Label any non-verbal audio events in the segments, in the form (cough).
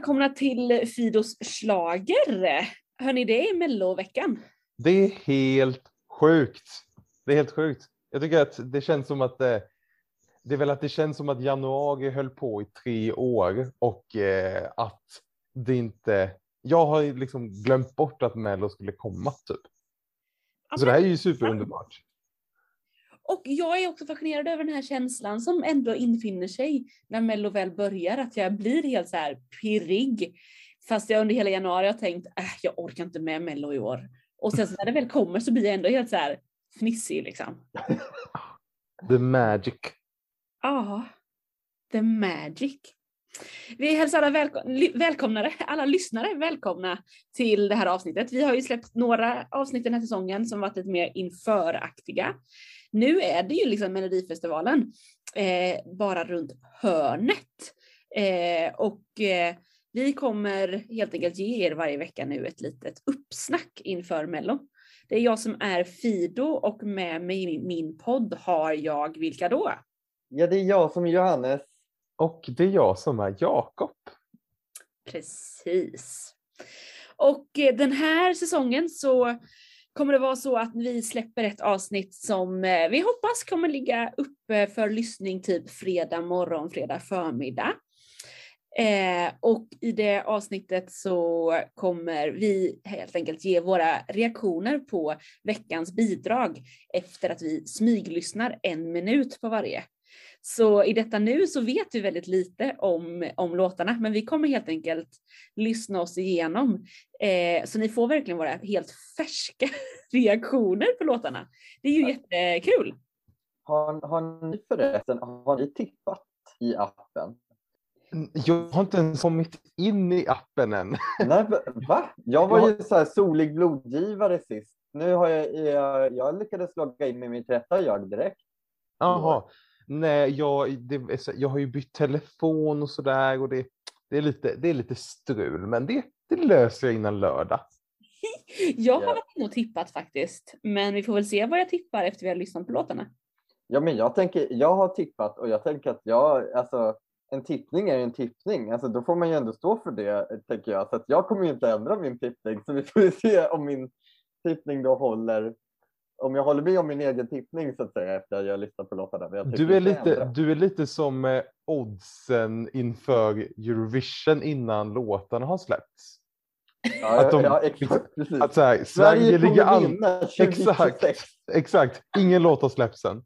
Välkomna till Fidos slager. Hörni, det är melloveckan. Det är helt sjukt. Det är helt sjukt. Jag tycker att det känns som att det, det är väl att det känns som att januari höll på i tre år och eh, att det inte. Jag har liksom glömt bort att Mello skulle komma typ. Ja, Så det här är ju superunderbart. Och jag är också fascinerad över den här känslan som ändå infinner sig när Mello väl börjar, att jag blir helt så här pirrig. Fast jag under hela januari har tänkt, äh, jag orkar inte med Mello i år. Och sen så när det väl kommer så blir jag ändå helt så här fnissig liksom. (laughs) The magic. Ja, the magic. Vi hälsar alla välko välkomnare, alla lyssnare välkomna till det här avsnittet. Vi har ju släppt några avsnitt den här säsongen som varit lite mer införaktiga. Nu är det ju liksom Melodifestivalen eh, bara runt hörnet. Eh, och eh, vi kommer helt enkelt ge er varje vecka nu ett litet uppsnack inför Mello. Det är jag som är Fido och med mig i min, podd har jag vilka då? Ja, det är jag som är Johannes. Och det är jag som är Jakob. Precis. Och eh, den här säsongen så kommer det vara så att vi släpper ett avsnitt som eh, vi hoppas kommer ligga uppe för lyssning typ fredag morgon, fredag förmiddag. Eh, och i det avsnittet så kommer vi helt enkelt ge våra reaktioner på veckans bidrag efter att vi smyglyssnar en minut på varje. Så i detta nu så vet vi väldigt lite om, om låtarna, men vi kommer helt enkelt lyssna oss igenom. Eh, så ni får verkligen våra helt färska (laughs) reaktioner på låtarna. Det är ju jättekul. Har, har ni förresten, har ni tippat i appen? Jag har inte ens kommit in i appen än. (laughs) Nej, va? Jag var ju så här solig blodgivare sist. Nu har jag, jag, jag lyckades logga in med mitt rätta jag direkt. Jaha. Nej, jag, det, är så- jag har ju bytt telefon och sådär och det, det, är lite, det är lite strul, men det, det löser jag innan lördag. (laughs) Jag har varit inne och tippat faktiskt, men vi får väl se vad jag tippar efter vi har lyssnat på låtarna. Ja, men jag tänker, jag har tippat och jag tänker att jag, alltså en tippning är en tippning. Alltså då får man ju ändå stå för det, tänker jag. Så att jag kommer ju inte ändra min tippning. Så vi får ju se om min tippning då håller, om jag håller med om min egen tippning så att säga efter att jag har lyssnat på låtarna. Du är, lite, du är lite som eh, oddsen inför Eurovision innan låtarna har släppts. Ja, att de- ja, exakt. Precis. Att så här, Sverige ligger an... vinna 2026. Exakt, exakt. Ingen låt har släppts än.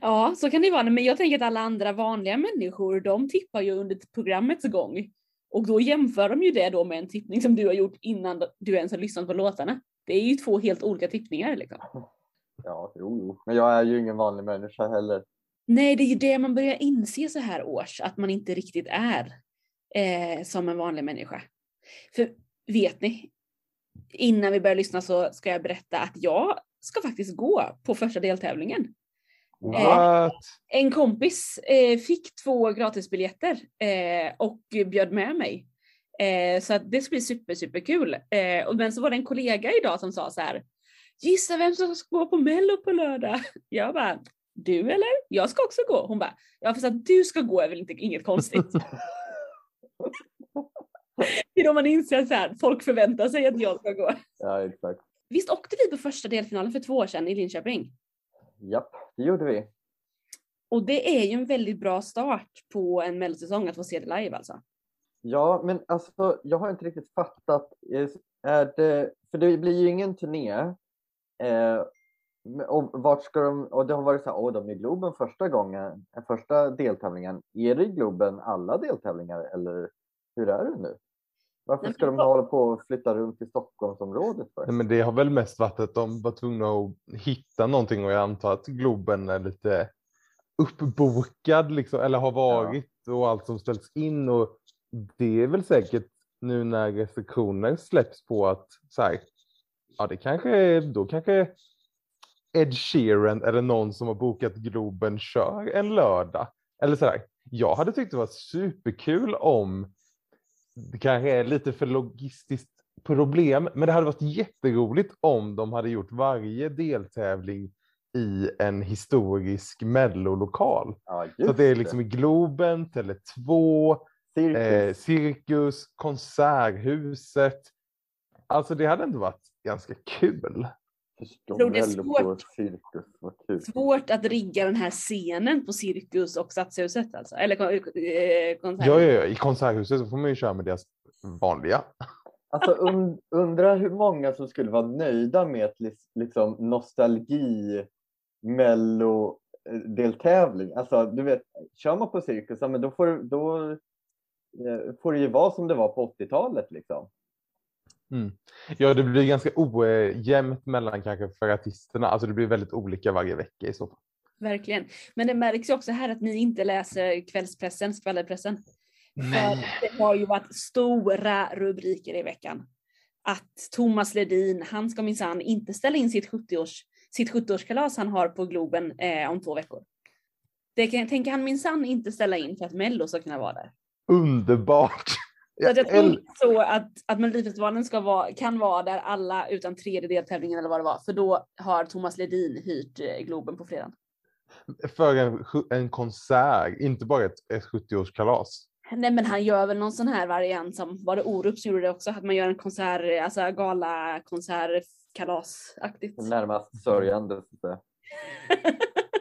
Ja, så kan det vara. Men jag tänker att alla andra vanliga människor, de tippar ju under programmets gång. Och då jämför de ju det då med en tippning som du har gjort innan du ens har lyssnat på låtarna. Det är ju två helt olika tippningar liksom. Ja, jo, jo. Men jag är ju ingen vanlig människa heller. Nej, det är ju det man börjar inse så här års, att man inte riktigt är eh, som en vanlig människa. För vet ni, innan vi börjar lyssna så ska jag berätta att jag ska faktiskt gå på första deltävlingen. What? En kompis eh, fick två gratisbiljetter eh, och bjöd med mig. Eh, så att det ska bli super, super kul. Eh, och men så var det en kollega idag som sa så här. Gissa vem som ska gå på mello på lördag? (laughs) Jag bara, du eller? Jag ska också gå. Hon bara, ja fast att du ska gå är väl inte inget konstigt. (laughs) det är då man inser så här, folk förväntar sig att jag ska gå. Ja, exakt. Visst åkte vi på första delfinalen för två år sedan i Linköping? Japp, det gjorde vi. Och det är ju en väldigt bra start på en mellosäsong att få se det live alltså. Ja, men alltså, jag har inte riktigt fattat. Är det, för det blir ju ingen turné. Eh, och vart ska de, och det har varit så här, åh, de är i Globen första gången, första deltävlingen. Är det i Globen alla deltävlingar eller hur är det nu? Varför ska de hålla på och flytta runt i Stockholmsområdet för? Nej, men det har väl mest varit att de var tvungna att hitta någonting och jag antar att Globen är lite uppbokad liksom, eller har varit och allt som ställts in och det är väl säkert nu när restriktioner släpps på att så här, ja det kanske, då kanske Ed Sheeran eller någon som har bokat Globen kör en lördag. Eller så här, jag hade tyckt det var superkul om det kanske är lite för logistiskt problem, men det hade varit jätteroligt om de hade gjort varje deltävling i en historisk mellolokal. Ja, Så det är liksom i Globen, Tele2, Cirkus. eh, Cirkus, Konserthuset. Alltså det hade ändå varit ganska kul. Förstår tror det är svårt. cirkus. Svårt att rigga den här scenen på Cirkus och Stadshuset alltså. Eller kon- eh. Ja, ja, ja, i Konserthuset så får man ju köra med deras vanliga. Alltså und, undrar hur många som skulle vara nöjda med ett liksom, nostalgi mello eh, deltävling. Alltså du vet, kör man på cirkus, ja, men då, får, då får det ju vara som det var på 80-talet liksom. Mm. Ja, det blir ganska ojämnt mellan kanske för artisterna. Alltså det blir väldigt olika varje vecka i så fall. Verkligen. Men det märks ju också här att ni inte läser kvällspressen, skvallerpressen. För det har ju varit stora rubriker i veckan. Att Thomas Ledin, han ska minsann inte ställa in sitt 70-års, sitt 70-årskalas han har på Globen eh, om två veckor. Det kan, tänker han minsann inte ställa in för att Mello ska kunna vara där. Underbart! (laughs) Så att jag tror så att, att Melodifestivalen ska vara, kan vara där alla utan tredje deltävlingen eller vad det var, för då har Thomas Ledin hyrt eh, Globen på fredagen. för en, en konsert, inte bara ett, ett 70-årskalas. Nej men han gör väl någon sån här variant som, var det Orup som gjorde det också? Att man gör en konsert, alltså gala konsert kalasaktigt. Närmast sörjande. (laughs)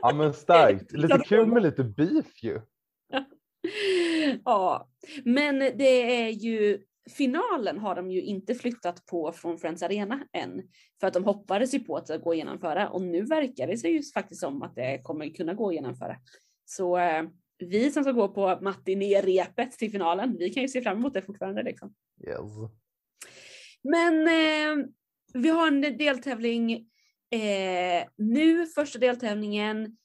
Ja men starkt. Lite kul med lite beef ju. (laughs) ja, men det är ju finalen har de ju inte flyttat på från Friends Arena än. För att de hoppades ju på att det går att genomföra och nu verkar det sig ju faktiskt som att det kommer kunna gå att genomföra. Så eh, vi som ska gå på matiné-repet till finalen, vi kan ju se fram emot det fortfarande liksom. Yes. Men eh, vi har en deltävling eh, nu, första deltävlingen.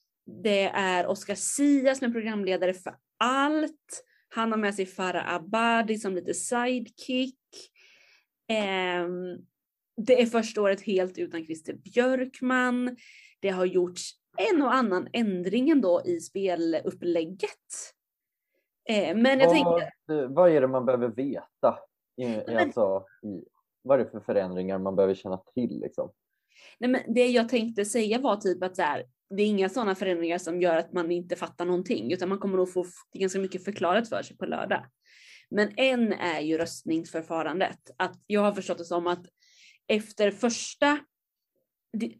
Det är Oscar Sia som är programledare för allt. Han har med sig Farah Abadi som lite sidekick. Ehm, det är första året helt utan Christer Björkman. Det har gjorts en och annan ändring ändå i spelupplägget. Eh, men jag tänkte, Vad, vad är det man behöver veta? I, Men- alltså, i, vad är det för förändringar man behöver känna till? Liksom? Nej, men det jag tänkte säga var typ att så här, det är inga sådana förändringar som gör att man inte fattar någonting, utan man kommer nog få ganska mycket förklarat för sig på lördag. Men en är ju röstningsförfarandet. Att jag har förstått det som att efter första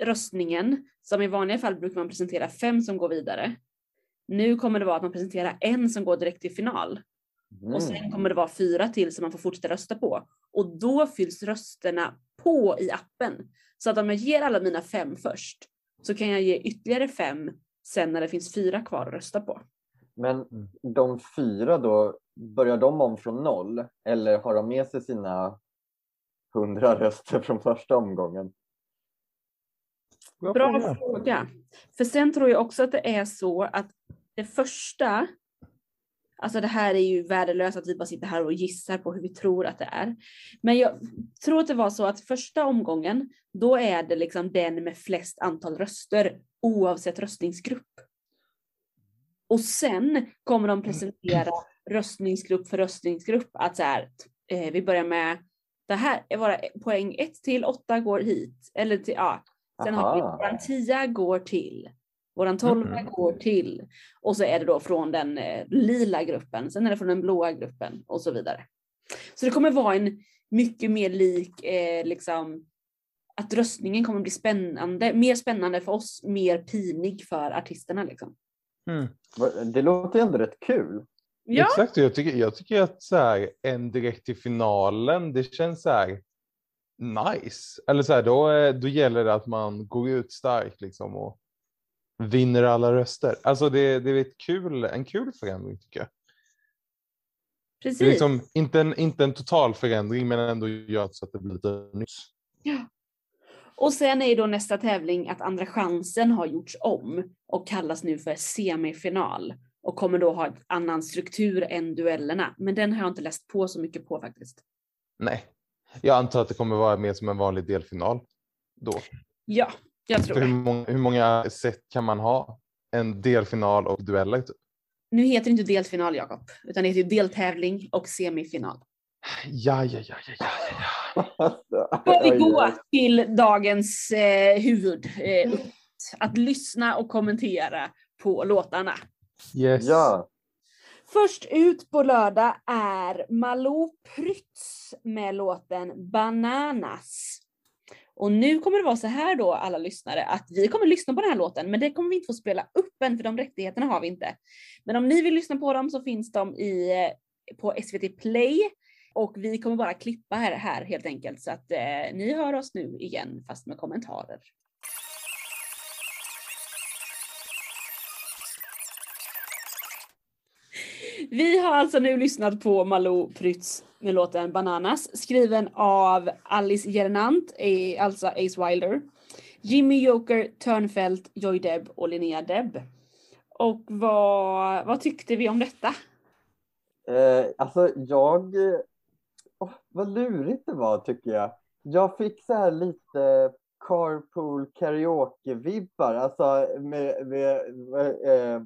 röstningen, som i vanliga fall brukar man presentera fem som går vidare. Nu kommer det vara att man presenterar en som går direkt till final. Mm. Och sen kommer det vara fyra till som man får fortsätta rösta på. Och då fylls rösterna på i appen. Så att om jag ger alla mina fem först så kan jag ge ytterligare fem sen när det finns fyra kvar att rösta på. Men de fyra då, börjar de om från noll? Eller har de med sig sina hundra (laughs) röster från första omgången? Bra fråga. För sen tror jag också att det är så att det första, alltså det här är ju värdelöst att vi bara sitter här och gissar på hur vi tror att det är. Men jag tror att det var så att första omgången, då är det liksom den med flest antal röster oavsett röstningsgrupp. Och sen kommer de presentera röstningsgrupp för röstningsgrupp. Att så här, eh, vi börjar med det här är våra poäng 1 till 8 går hit. Eller till, ja. Sen har vi Aha. våran 10 går till. Våran 12 Mhm. går till. Och så är det då från den eh, lila gruppen. Sen är det från den blåa gruppen och så vidare. Så det kommer vara en mycket mer lik eh, liksom att röstningen kommer bli spännande, mer spännande för oss, mer pinig för artisterna liksom. Mm. Det låter ändå rätt kul. Ja, Exakt, jag tycker, jag tycker att så här, en direkt till finalen, det känns så här nice. Eller så här, då, eh, då gäller det att man går ut starkt liksom och vinner alla röster. Alltså det, det är ett kul, en kul förändring tycker jag. precis. Det är liksom inte en, inte en total förändring men ändå gör så att det blir lite nytt. Och sen är då nästa tävling att Andra chansen har gjorts om och kallas nu för semifinal och kommer då ha en annan struktur än duellerna. Men den har jag inte läst på så mycket på faktiskt. Nej, jag antar att det kommer vara mer som en vanlig delfinal då. Ja, jag tror hur, många, hur många sätt kan man ha? En delfinal och dueller? Typ? Nu heter det inte delfinal Jakob, utan det heter ju deltävling och semifinal. Ja, ja, ja, ja, ja, ja. Ska vi gå till dagens eh, huvud? Eh, att lyssna och kommentera på låtarna. Yes. Ja, Först ut på lördag är Malou Prytz med låten Bananas. Och nu kommer det vara så här då alla lyssnare att vi kommer lyssna på den här låten men det kommer vi inte få spela upp än för de rättigheterna har vi inte. Men om ni vill lyssna på dem så finns de i, eh, på SVT Play och vi kommer bara klippa här, här helt enkelt så att eh, ni hör oss nu igen fast med kommentarer. Vi har alltså nu lyssnat på Malou Prytz med låten Bananas skriven av Alice Gernandt, alltså Ace Wilder, Jimmy Joker Törnfält, Joy Deb och Linnea Deb. Och vad, vad tyckte vi om detta? Eh, alltså jag... Oh, vad lurigt det var tycker jag. Jag fick så här lite carpool karaoke-vibbar. Alltså med, med, med eh,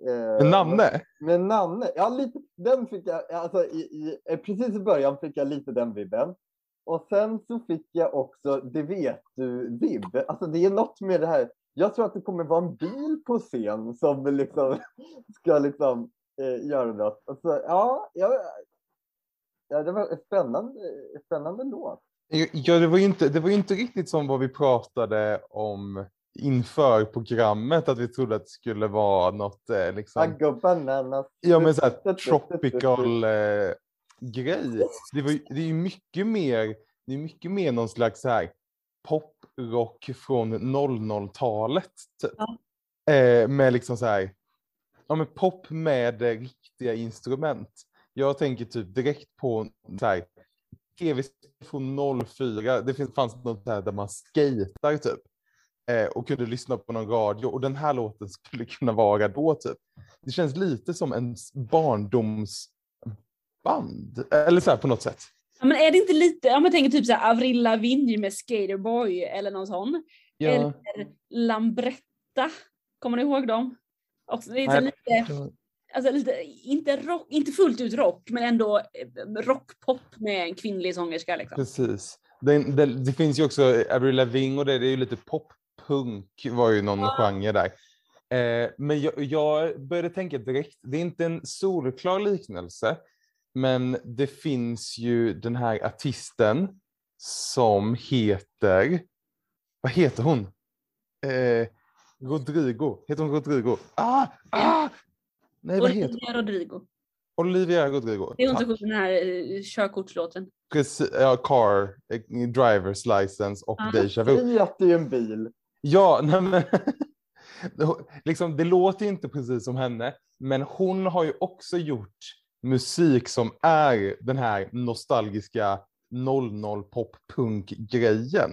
med eh, Nanne? Med Nanne, ja lite. Den fick jag, alltså i, i, eh, precis i början fick jag lite den vibben. Och sen så fick jag också Det vet du-vibb. Alltså det är något med det här. Jag tror att det kommer vara en bil på scen som liksom (laughs) ska liksom eh, göra något. Alltså, ja, ja, ja, det var spännande, spännande låt. Ja, det var ju inte, det var inte riktigt som vad vi pratade om inför programmet att vi trodde att det skulle vara något eh, liksom. Ja men såhär tropical eh, grej. Det, var, det är ju mycket mer, det är mycket mer någon slags så här poprock från 00-talet. Typ. Ja. Eh, med liksom så här, ja men pop med eh, riktiga instrument. Jag tänker typ direkt på så här, tv från 04, det finns, fanns något där där man skater typ eh, och kunde lyssna på någon radio och den här låten skulle (laughs) kunna vara då typ. Det känns lite som en barndomsband, eller så här på något sätt. Ja, men är det inte lite, om man tänker typ så här Avril Lavigne med Skaterboy eller någon sån. Ja. Eller Lambretta, kommer ni ihåg dem? Också, det är lite, alltså lite, inte, rock, inte fullt ut rock, men ändå eh, rockpop med en kvinnlig sångerska. Liksom. Precis. Det, det, det, finns ju också Avril Lavigne och det, det är ju lite pop punk var ju någon ja. genre där. Eh, men jag, jag, började tänka direkt, det är inte en solklar liknelse, men det finns ju den här artisten som heter, vad heter hon? Eh, Rodrigo, heter hon Rodrigo? Ah, ah! Nej, vad heter hon? Rodrigo. Olivia Rodrigo. Det är hon som sjunger den här eh, körkortslåten. Precis, ja, car, eh, drivers license och ah. Deja vu. Det är ju en bil. Ja, nej men, (laughs) liksom, det låter inte precis som henne, men hon har ju också gjort musik som är den här nostalgiska 00 pop punk grejen.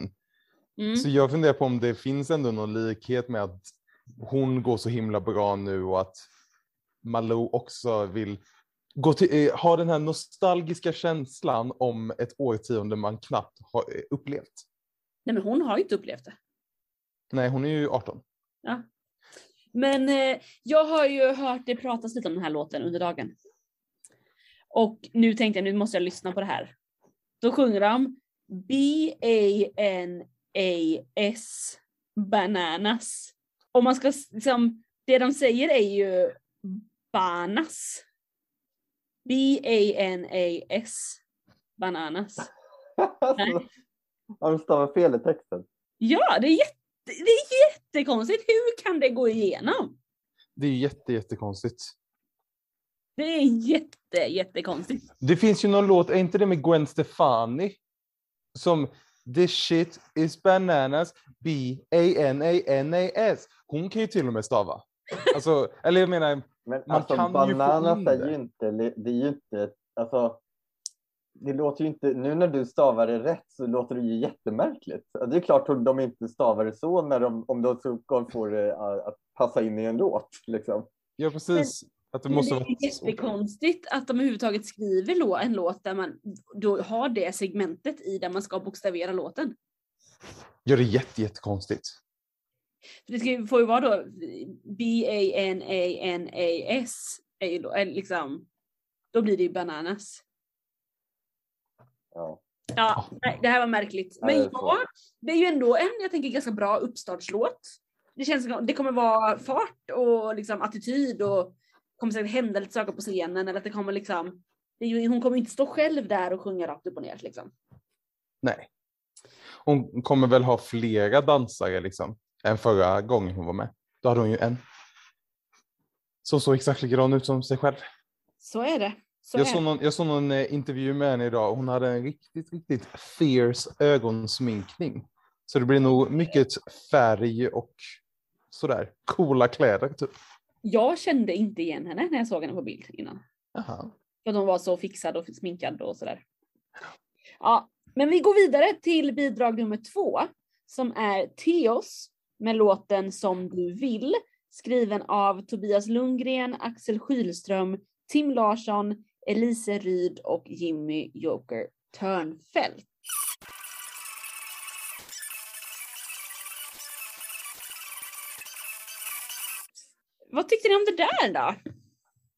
Mm. Så jag funderar på om det finns ändå någon likhet med att hon går så himla bra nu och att Malou också vill gå till, eh, ha den här nostalgiska känslan om ett årtionde man knappt har eh, upplevt. Nej men hon har ju inte upplevt det. Nej, hon är ju 18. Ja. Men eh, jag har ju hört det pratas lite om den här låten under dagen. Och nu tänkte jag, nu måste jag lyssna på det här. Då sjunger de B-A-N-A-S bananas. Och man ska liksom, det de säger är ju banas. B-A-N-A-S bananas. (laughs) Har de stavat fel i texten? Ja, det är jätte det är jättekonstigt. Hur kan det gå igenom? Det är jätte, jättekonstigt. Det är jätte, jättekonstigt. Det finns ju någon låt, är inte det med Gwen Stefani? Som This shit is bananas, B-A-N-A-N-A-S. Hon kan ju till och med stava. Alltså, eller jag menar, Men man alltså, kan ju få in det. är ju inte, det är ju inte, alltså det låter ju inte, nu när du stavar det rätt så låter det ju jättemärkligt. Det är klart att de inte stavar det så när de, om de ska få det att passa in i en låt. Liksom. Ja, precis. Att det, måste det är jättekonstigt att de överhuvudtaget skriver en låt där man då har det segmentet i där man ska bokstavera låten. Ja, det är jätte, jättekonstigt. Det ska, får ju vara då B-A-N-A-N-A-S, liksom, då blir det ju bananas. Ja. Ja, nej, det här var märkligt. Men ja, det är ju ändå en, jag tänker, ganska bra uppstartslåt. Det känns det kommer vara fart och liksom attityd och kommer säkert hända lite saker på scenen eller att det kommer liksom, det är ju, hon kommer inte stå själv där och sjunga rakt upp och ner liksom. Nej. Hon kommer väl ha flera dansare liksom än förra gången hon var med. Då hade hon ju en. Som såg exakt likadan ut som sig själv. Så är det. Så Jag såg, någon, jag såg någon eh, intervju med henne idag och hon hade en riktigt, riktigt fierce ögonsminkning. Så det blir nog mycket färg och sådär coola kläder typ. Jag kände inte igen henne när jag såg henne på bild innan. Jaha. För hon var så fixad och sminkad och sådär. Ja, men vi går vidare till bidrag nummer två som är Teos med låten Som du vill skriven av Tobias Lundgren, Axel Skylström, Tim Larsson, Elise Ryd och Jimmy Joker Törnfält. Vad tyckte ni om det där då?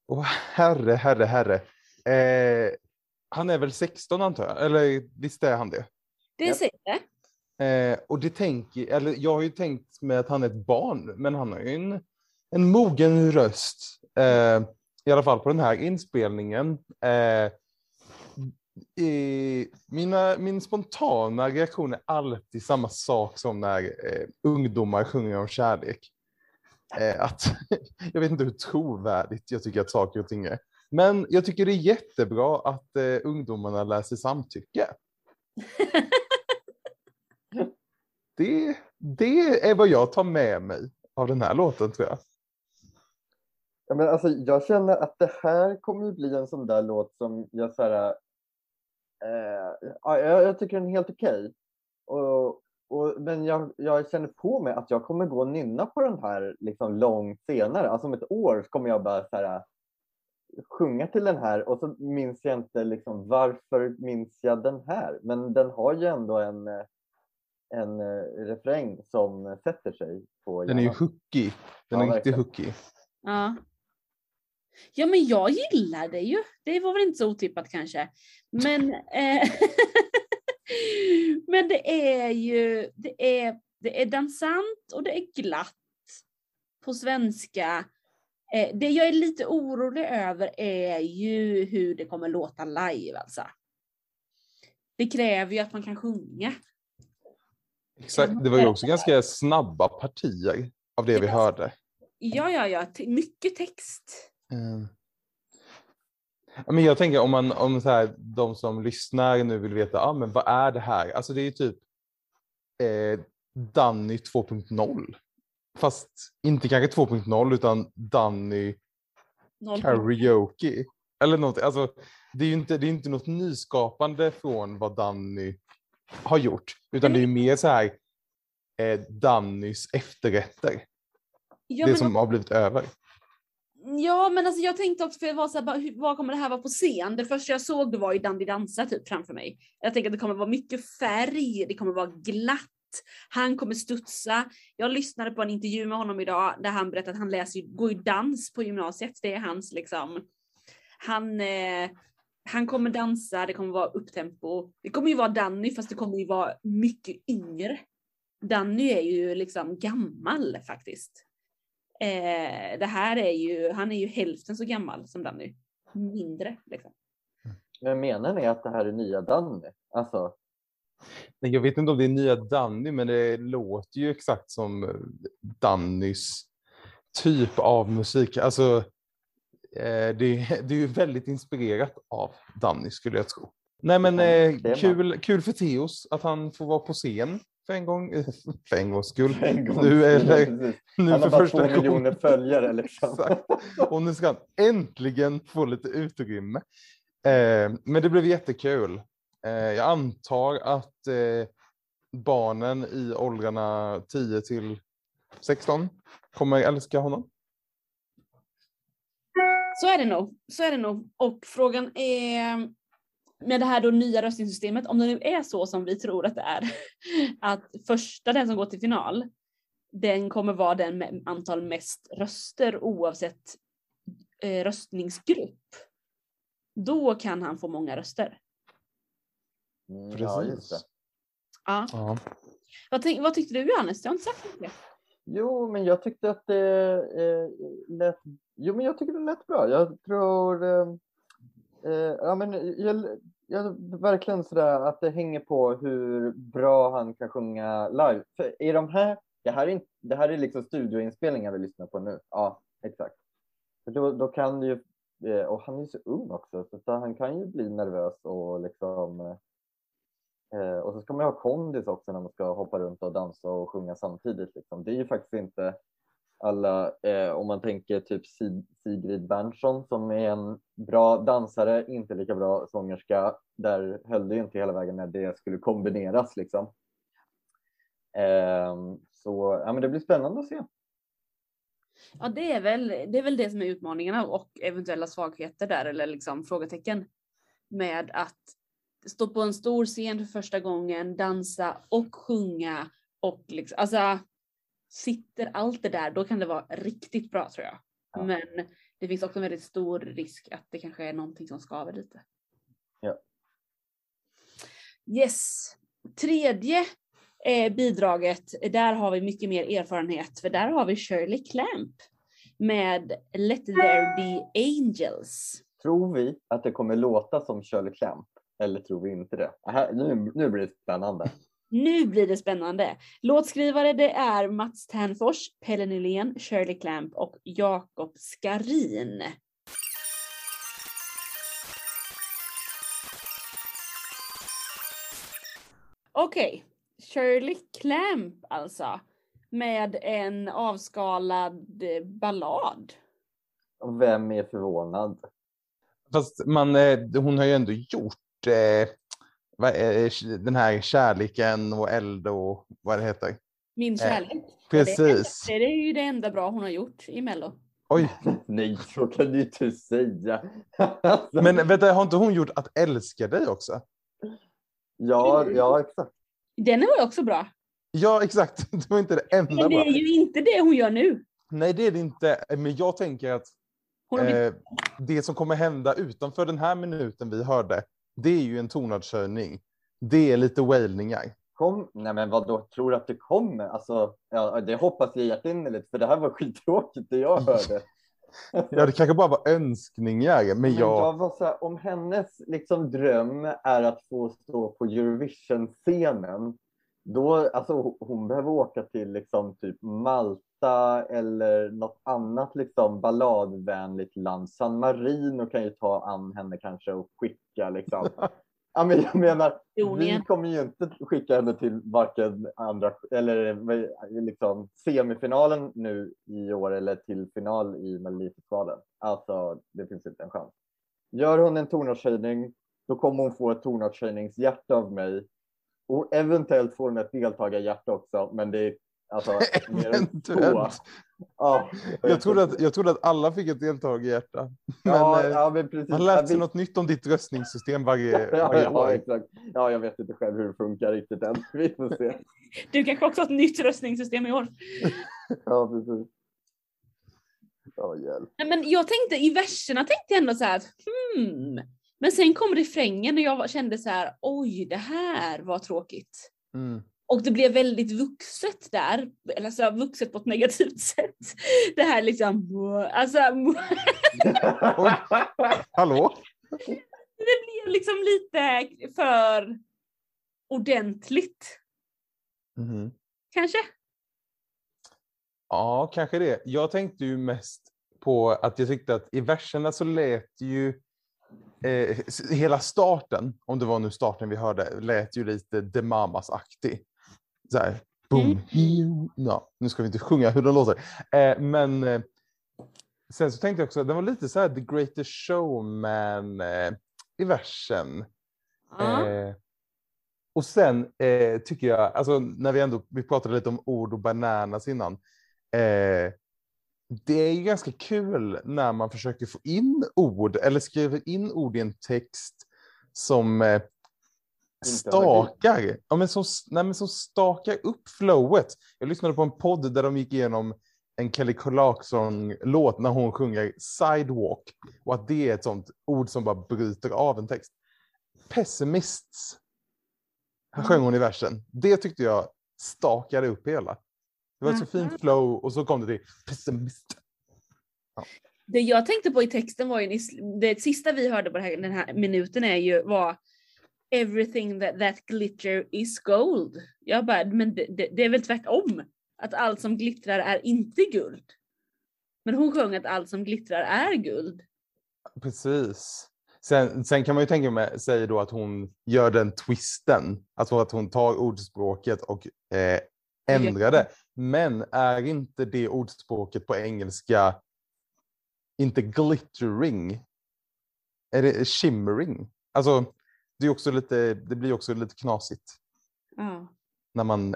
Åh, herre, herre, herre. Eh, han är väl 16 antar jag, eller visst är han det? Det säger det. Eh, och det tänker, eller jag har ju tänkt med att han är ett barn, men han har ju en, en mogen röst. Eh, I alla fall på den här inspelningen. Eh, i, mina, min spontana reaktion är alltid samma sak som när eh, ungdomar sjunger om kärlek. Eh, att, (laughs) jag vet inte hur trovärdigt jag tycker att saker och ting är. Men jag tycker det är jättebra att eh, ungdomarna läser samtycke. (laughs) Det, det är vad jag tar med mig av den här låten tror jag. Ja, men alltså, jag känner att det här kommer ju bli en sån där låt som jag så här, eh, ja, jag, jag tycker den är helt okej. Och, och, men jag, jag känner på mig att jag kommer gå och nynna på den här liksom långt senare. Alltså om ett år så kommer jag bara så här, sjunga till den här och så minns jag inte liksom varför minns jag den här. Men den har ju ändå en, en eh, refräng som sätter sig på Den är ju hjärnan. hooky. Den Ja, är riktigt verkligen. hooky. Ja. Ja men jag gillar det ju. Det var väl inte så otippat kanske. Men, (laughs) eh, men det är ju, det är, det är dansant och det är glatt på svenska. Eh, det jag är lite orolig över är ju hur det kommer låta live alltså. Det kräver ju att man kan sjunga. Exakt. Det var ju också ganska snabba partier av det vi hörde. Ja, ja, ja, mycket text. Mm. Men jag tänker om, man, om så här, de som lyssnar nu vill veta, ah, men vad är det här? Alltså det är ju typ eh, Danny 2.0. Fast inte kanske 2.0 utan Danny karaoke. Eller något. Alltså, det är ju inte, det är inte något nyskapande från vad Danny har gjort. Utan det är ju mer så här eh, Dannys efterrätter. Ja, det som har blivit över. Ja, men alltså jag tänkte också, för jag var så här, bara, hur, vad kommer det här vara på scen? Det första jag såg det var ju Dandy dansa typ framför mig. Jag tänker att det kommer vara mycket färg, det kommer vara glatt, han kommer studsa. Jag lyssnade på en intervju med honom idag där han berättade att han läser, går ju dans på gymnasiet, det är hans liksom. Han, eh, han kommer dansa, det kommer vara upptempo. Det kommer ju vara Danny fast det kommer ju vara mycket yngre. Danny är ju liksom gammal faktiskt. Eh, det här är ju, han är ju hälften så gammal som Danny. Mindre liksom. Men menar ni att det här är nya Danny? Alltså, Nej, Jag vet inte om det är nya Danny, men det låter ju exakt som Dannys typ av musik. Alltså, eh, det, det är ju väldigt inspirerat av Danny skulle jag tro. Nej men eh, kul, kul för Theos att han får vara på scen för en gång, (laughs) för en gångs skull. en gång. Nu är det, Precis. nu Han för har bara första två miljoner följare (laughs) liksom. Exakt. Och nu ska han äntligen få lite utrymme. Eh, men det blev jättekul. Eh, jag antar att eh, barnen i åldrarna 10 till 16 kommer älska honom. Så är det nog. Så är det nog. Och frågan är med det här då nya röstningssystemet, om det nu är så som vi tror att det är, (laughs) att första, den som går till final, den kommer vara den med antal mest röster oavsett eh, röstningsgrupp. Då kan han få många röster. Mm, ja, just det. Ja. Ja. Vad, tänk, vad tyckte du Johannes? Du har inte sagt mycket. Jo, men jag tyckte att det eh, lät... Jo, men jag tycker det lät bra. Jag tror... Eh, eh, ja, men jag, Ja, verkligen sådär att det hänger på hur bra han kan sjunga live. För i de här... Det här är, inte, det här är liksom studioinspelningar vi lyssnar på nu. Ja, exakt. För då, då kan det ju... Eh, och han är ju så ung också, så han kan ju bli nervös och liksom... Eh, och så ska man ju ha kondis också när man ska hoppa runt och dansa och sjunga samtidigt. Liksom. Det är ju faktiskt inte alla, eh, om man tänker typ Sig- Sigrid Bernson som är en bra dansare, inte lika bra sångerska. Där höll det ju inte hela vägen när det skulle kombineras. Liksom. Eh, så ja, men det blir spännande att se. Ja, det är, väl, det är väl det som är utmaningarna och eventuella svagheter där eller liksom frågetecken med att stå på en stor scen för första gången, dansa och sjunga och liksom, alltså sitter allt det där, då kan det vara riktigt bra tror jag. Ja. Men det finns också en väldigt stor risk att det kanske är någonting som skaver lite. Ja. Yes. Tredje eh, bidraget, där har vi mycket mer erfarenhet för där har vi Shirley Clamp med Let there be angels. Tror vi att det kommer låta som Shirley Clamp eller tror vi inte det? Här, nu, nu blir det spännande. Nu blir det spännande. Låtskrivare det är Mats Ternfors, Pelle Nylén, Shirley Clamp och Jakob Skarin. Okej, Shirley Clamp alltså. Med en avskalad eh, ballad. Vem är förvånad? Fast man, eh, hon har ju ändå gjort eh, den här kärleken och eld och vad det heter. Min kärlek. Eh, Precis. Det är, det är ju det enda bra hon har gjort i Mello. Oj, (laughs) Nej, så kan du inte säga. (laughs) men vänta, har inte hon gjort Att älska dig också? ja, ja, exakt. Den var ju också bra. Ja, exakt. (laughs) Det var inte det enda Men det bra. är ju inte det hon gör nu. Nej, det är det inte. Men jag tänker att eh, det som kommer hända utanför den här minuten vi hörde, det är ju en tonartshöjning. Det är lite wailningar. Kom, nej men vad då tror du att det kommer? Alltså, ja, det hoppas jag hjärtinnerligt för det här var (laughs) skittråkigt det jag hörde. (laughs) Ja, det kanske bara var önskningar, men Men jag jag... var så här, om hennes liksom dröm är att få stå på Eurovision-scenen, då, alltså hon behöver åka till liksom typ Malta eller något annat liksom balladvänligt land. San Marino kan ju ta an henne kanske och skicka liksom. (laughs) Ja, men jag menar, vi kommer ju inte skicka henne till varken andra eller liksom semifinalen nu i år eller till final i Melodifestivalen. Alltså, det finns inte en chans. Gör hon en tonartshöjning, då kommer hon få ett tonartshöjningshjärta av mig. Och eventuellt får hon ett deltagarhjärta också, men det är alltså (laughs) mer än så. Eventuellt. Ja, Jag trodde, att, jag trodde att alla fick ett deltagarhjärta. (laughs) Men ja, eh, ja, men precis. man lär Ja, sig vi- något nytt om ditt röstningssystem varje, (laughs) Ja, varje ja, år. exakt. Ja, jag vet inte själv hur det funkar riktigt än. Vi får se. Du kanske också har ett nytt röstningssystem i år. Ja, precis. Ja, hjälp. Nej, men jag tänkte i verserna tänkte jag ändå så här att hmm. Men sen kom refrängen och jag kände så här oj det här var tråkigt. Mm. Och det blev väldigt vuxet där, eller alltså vuxet på ett negativt (laughs) sätt. Det här liksom, alltså (laughs) Hallå? det blev liksom lite för ordentligt. Mhm. Kanske? Ja, kanske det. Jag tänkte ju mest på att jag tyckte att i verserna så lät ju eh, hela starten, om det var nu starten vi hörde, lät ju lite The Mamas-aktig. Så här, boom, Mm. Ja, nu ska vi inte sjunga hur den låter. Eh, men eh, sen så tänkte jag också den var lite så här The Greatest Showman eh, i versen. Eh, och sen eh, tycker jag, alltså när vi ändå, vi pratade lite om ord och bananas innan. Eh, det är ju ganska kul när man försöker få in ord eller skriver in ord i en text som eh, Inte har magi. Stakar, ja, men som, nej, men som stakar upp flowet. Jag lyssnade på en podd där de gick igenom en Kelly Clarkson-låt när hon sjunger Sidewalk och att det är ett sånt ord som bara bryter av en text. Pessimists här sjöng hon i versen. Det tyckte jag stakade upp hela. Det var ett så Aha. fint flow och så kom det till pessimist. Det jag tänkte på i texten var ju, det sista vi hörde på det här, den här minuten är ju var Everything that, that glitter is gold. Jag bara, men det, det, det är väl tvärtom? Att allt som glittrar är inte guld. Men hon sjöng att allt som glittrar är guld. Precis. Sen, sen kan man ju tänka säger då att hon gör den twisten, alltså att hon tar ordspråket och eh, ändrar det. Men är inte det ordspråket på engelska inte glittering? Är det shimmering? Alltså, det, är också lite, det blir också lite knasigt Ja. när man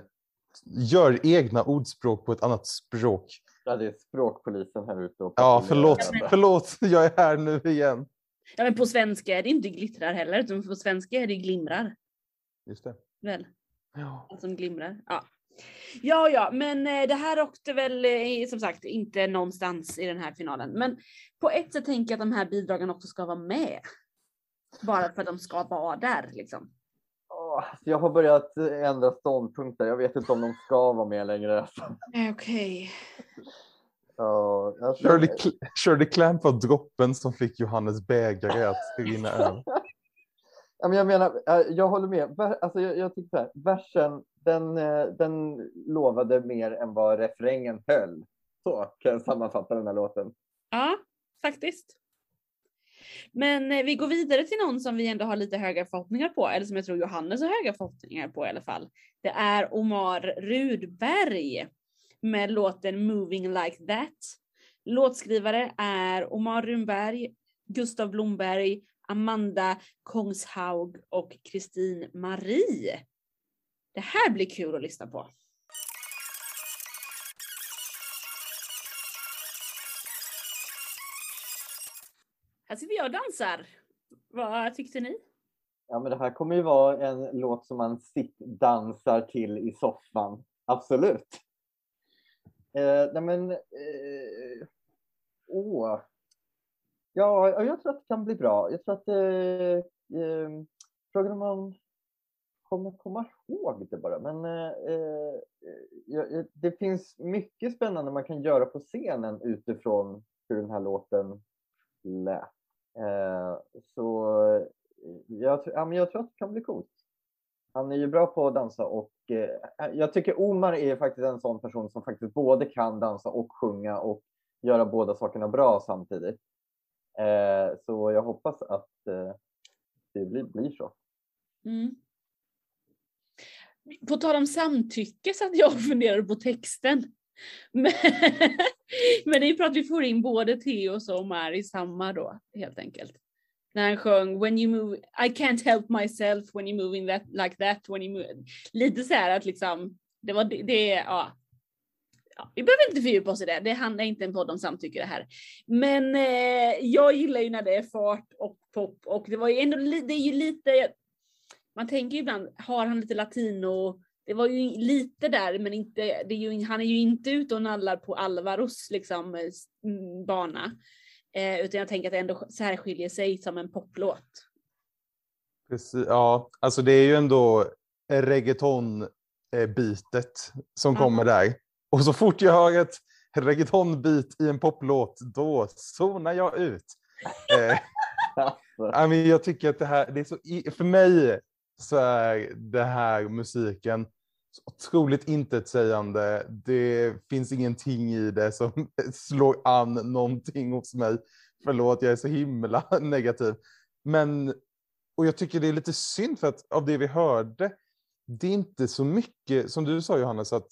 gör egna ordspråk på ett annat språk. Ja, det är språkpolisen här ute. Och Ja, förlåt, förlåt, jag är här nu igen. ja men på svenska är det inte glittrar heller, utan på svenska är det glimrar. Just det. Väl? Ja. Allt som glimrar. Ja. Ja, ja, men eh, det här åkte väl eh, som sagt inte någonstans i den här finalen. Men på ett sätt tänker jag att de här bidragen också ska vara med. Bara för att de ska vara där liksom. Jag har börjat ändra ståndpunkter. Jag vet inte om de ska vara med längre. Okej. Ja, alltså, Shirley, Cl- Shirley Clamp var droppen som fick Johannes bägare att rinna över. Ja, men jag menar, eh, jag håller med. Alltså, jag, jag tycker så här, versen, den, eh, den lovade mer än vad refrängen höll. Så kan jag sammanfatta den här låten. Ja, faktiskt. Men eh, vi går vidare till någon som vi ändå har lite höga förhoppningar på, eller som jag tror Johannes har höga förhoppningar på i alla fall. Det är Omar Rudberg med låten Moving Like That. Låtskrivare är Omar Rudberg, Gustav Blomberg, Amanda Kongshaug och Kristin Marie. Det här blir kul att lyssna på. Här sitter jag och dansar. Vad tyckte ni? Ja, men det här kommer ju vara en låt som man sittdansar till i soffan. Absolut. Eh, nej men, eh, åh. Ja, jag tror att det kan bli bra. Jag tror att eh, eh, frågan om man kommer komma ihåg det bara. Men eh, eh, eh det finns mycket spännande man kan göra på scenen utifrån hur den här låten lät. Eh, så eh, jag, ja, men jag tror att det kan bli coolt. Han är ju bra på att dansa och eh, eh, jag tycker Omar är faktiskt en sån person som faktiskt både kan dansa och sjunga och göra båda sakerna bra samtidigt. Eh, så jag hoppas att eh, det blir, blir så. Mm. På tal om samtycke så att jag och funderade på texten. (laughs) Men, men det är bra för att vi får in både Theos och Omar i samma då, helt enkelt. När han sjöng When you move, I can't help myself when you're moving that, like that. When you move. Lite så här att liksom, det var det, det ja. ja. Vi behöver inte fördjupa oss i det, det handlar inte en podd om samtycke det här. Men eh, jag gillar ju när det är fart och pop och det var ju ändå, det är ju lite, man tänker ju ibland, har han lite latino, det var ju lite där men inte, det är ju, han är ju inte ute och nallar på Alvaros liksom eh, mm, bana. Eh, utan jag tänker att det ändå särskiljer sig som en poplåt. Precis, ja, alltså det är ju ändå reggaeton-bitet som Ja. kommer där. Och så fort jag hör ett reggaeton-bit i en poplåt, då zonar jag ut. (laughs) Eh, jag tycker att det här, det är så, för mig så är det här musiken otroligt intetsägande. Det finns ingenting i det som (laughs) slår an någonting hos mig. Förlåt, jag är så himla (laughs) negativ. Men, och jag tycker det är lite synd för att av det vi hörde, det är inte så mycket, som du sa Johannes, att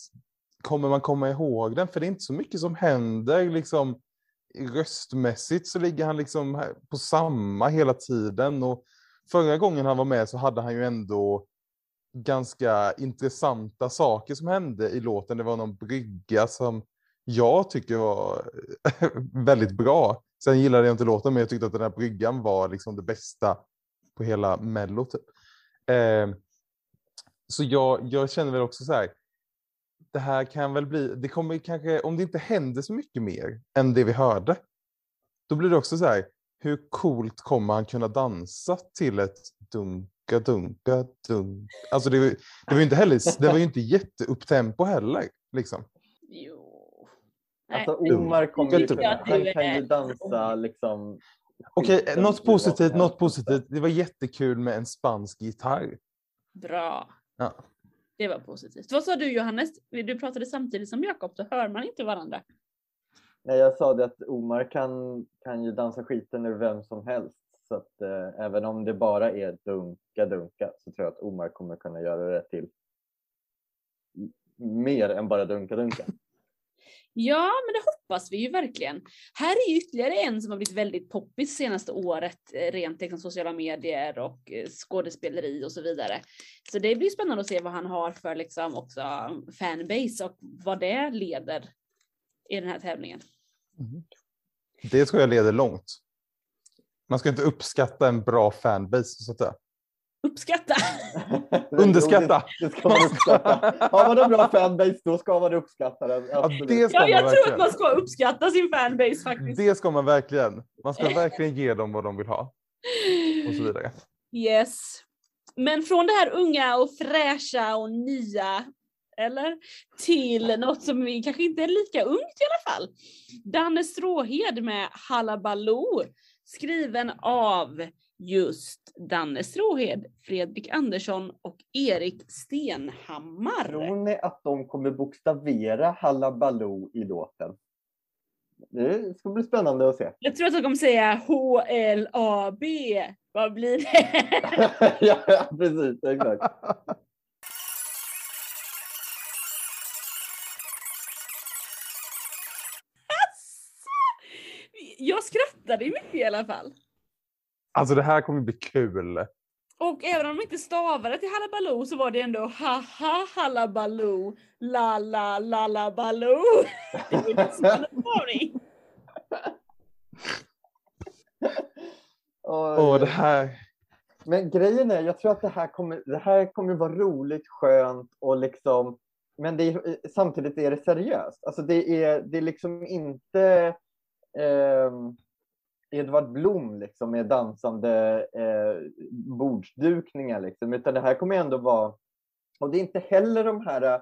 kommer man komma ihåg den? För det är inte så mycket som händer liksom röstmässigt så ligger han liksom på samma hela tiden och förra gången han var med så hade han ju ändå ganska intressanta saker som hände i låten. Det var någon brygga som jag tycker var (laughs) väldigt bra. Sen gillade jag inte låten men jag tyckte att den här bryggan var liksom det bästa på hela Mello. Typ. Eh, så jag, jag känner väl också så här. Det här kan väl bli, det kommer kanske, om det inte händer så mycket mer än det vi hörde. Då blir det också så här, hur coolt kommer han kunna dansa till ett dumt dunka, dunk. Alltså det, var- det var ju inte heller, det var ju inte jätteupptempo heller. Liksom. Alltså Nej, Omar kommer ju du han kan ju dansa liksom. Okej, skiten något positivt, något positivt. Det var jättekul med en spansk gitarr. Bra. Ja. Det var positivt. Vad sa du Johannes? Du pratade samtidigt som Jakob, då hör man inte varandra. Nej, jag sa det att Omar kan, kan ju dansa skiten ur vem som helst. Så att eh, även om det bara är dunka dunka så tror jag att Omar kommer kunna göra det till mer än bara dunka dunka. Ja, men det hoppas vi ju verkligen. Här är ytterligare en som har blivit väldigt poppis senaste året, eh, rent liksom sociala medier och eh, skådespeleri och så vidare. Så det blir spännande att se vad han har för liksom också fanbase och vad det leder i den här tävlingen. Det tror jag leder långt. Man ska inte uppskatta en bra fanbase så att säga. Uppskatta! (laughs) Underskatta. Det, det ska man uppskatta. Har man en bra fanbase då ska man uppskatta den. Ja, det ska Ja, man jag tror att man ska uppskatta sin fanbase faktiskt. Det ska man verkligen. Man ska verkligen ge dem vad de vill ha och så vidare. Yes. Men från det här unga och fräscha och nya, eller? Till något som vi kanske inte är lika ungt i alla fall. Danne Stråhed med Hallabaloo, skriven av just Danne Stråhed, Fredrik Andersson och Erik Stenhammar. Tror ni att de kommer bokstavera Hallabaloo i låten? Det ska bli spännande att se. Jag tror att de kommer säga H-L-A-B. Vad blir det? ja, (laughs) ja, precis. Exakt. (laughs) Jag skrattade mycket i alla fall. Alltså det här kommer bli kul. Och även om de inte stavade till Hallabaloo så var det ändå haha Hallabaloo, la la la la baloo. Det var inte Åh, det här. Men grejen är, jag tror att det här kommer, det här kommer vara roligt, skönt och liksom, men det är, samtidigt är det seriöst. Alltså det är, det är liksom inte Edvard Blom liksom med dansande eh, bordsdukningar liksom, utan det här kommer ändå vara, och det är inte heller de här eh,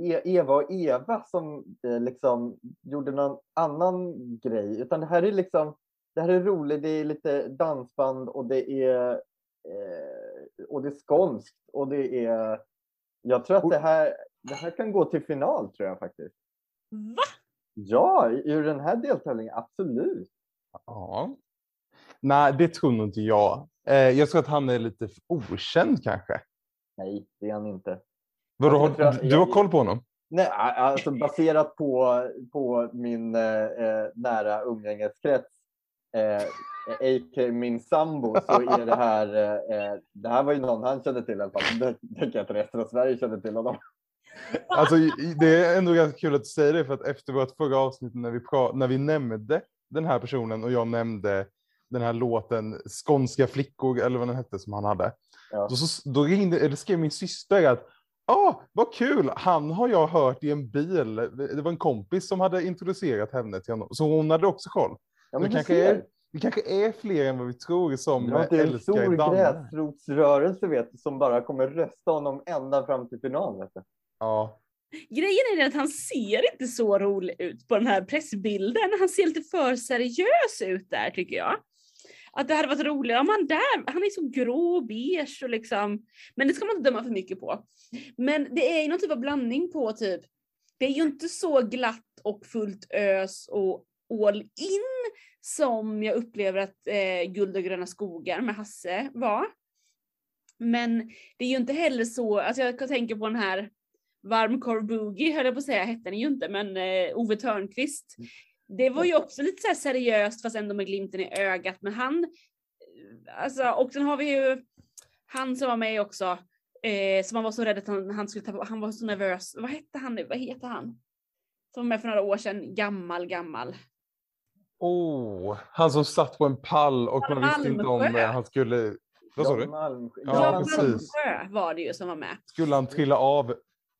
E- Eva och Eva som eh, liksom gjorde någon annan grej, utan det här är liksom, det här är roligt, det är lite dansband och det är eh, och det är skånskt och det är jag tror att det här, det här kan gå till final tror jag faktiskt. Va? Ja, ur den här deltävlingen, absolut. Ja. Nej, det tror nog inte jag. Eh, jag tror att han är lite okänd kanske. Nej, det är han inte. Vadå, Jag tror har, att- du har koll på honom? Nej, alltså baserat på, på min eh, eh, nära umgängeskrets, eh, a.k.a. min sambo, så är det här, eh, eh, det här var ju någon han kände till i alla fall. Det tänker jag att resten av Sverige kände till honom. Alltså, det är ändå ganska kul att du säger det för att efter vårt förra avsnitt när vi, när vi nämnde den här personen och jag nämnde den här låten Skånska flickor eller vad den hette som han hade. Ja. Då, så, då ringde, eller skrev min syster att Ja, vad kul! Han har jag hört i en bil. Det var en kompis som hade introducerat henne till honom. Så hon hade också koll. Ja, det, men du kanske ser. är, det kanske är fler än vad vi tror som Vi har inte en stor gräsrotsrörelse vet du, som bara kommer rösta honom ända fram till final. Ja. Grejen är den att han ser inte så rolig ut på den här pressbilden. Han ser lite för seriös ut där tycker jag. Att det hade varit roligare om han där, han är så grå och beige och liksom, men det ska man inte döma för mycket på. Men det är ju någon typ av blandning på typ, det är ju inte så glatt och fullt ös och all in som jag upplever att eh, Guld och gröna skogar med Hasse var. Men det är ju inte heller så, alltså jag tänker på den här Varmkorv Boogie höll jag på att säga, hette den ju inte, men eh, Ove Törnqvist. Det var ju också lite så här seriöst fast ändå med glimten i ögat, men han, eh, alltså, och sen har vi ju han som var med också, eh, som han var så rädd att han, han skulle tappa, han var så nervös. Vad hette han nu? Vad heter han? Som var med för några år sedan, gammal, gammal. Oh, han som satt på en pall och man visste inte om eh, han skulle... Vad sa du? Malmsjö. Ja, Jan precis. Malmsjö var det ju som var med. Skulle han trilla av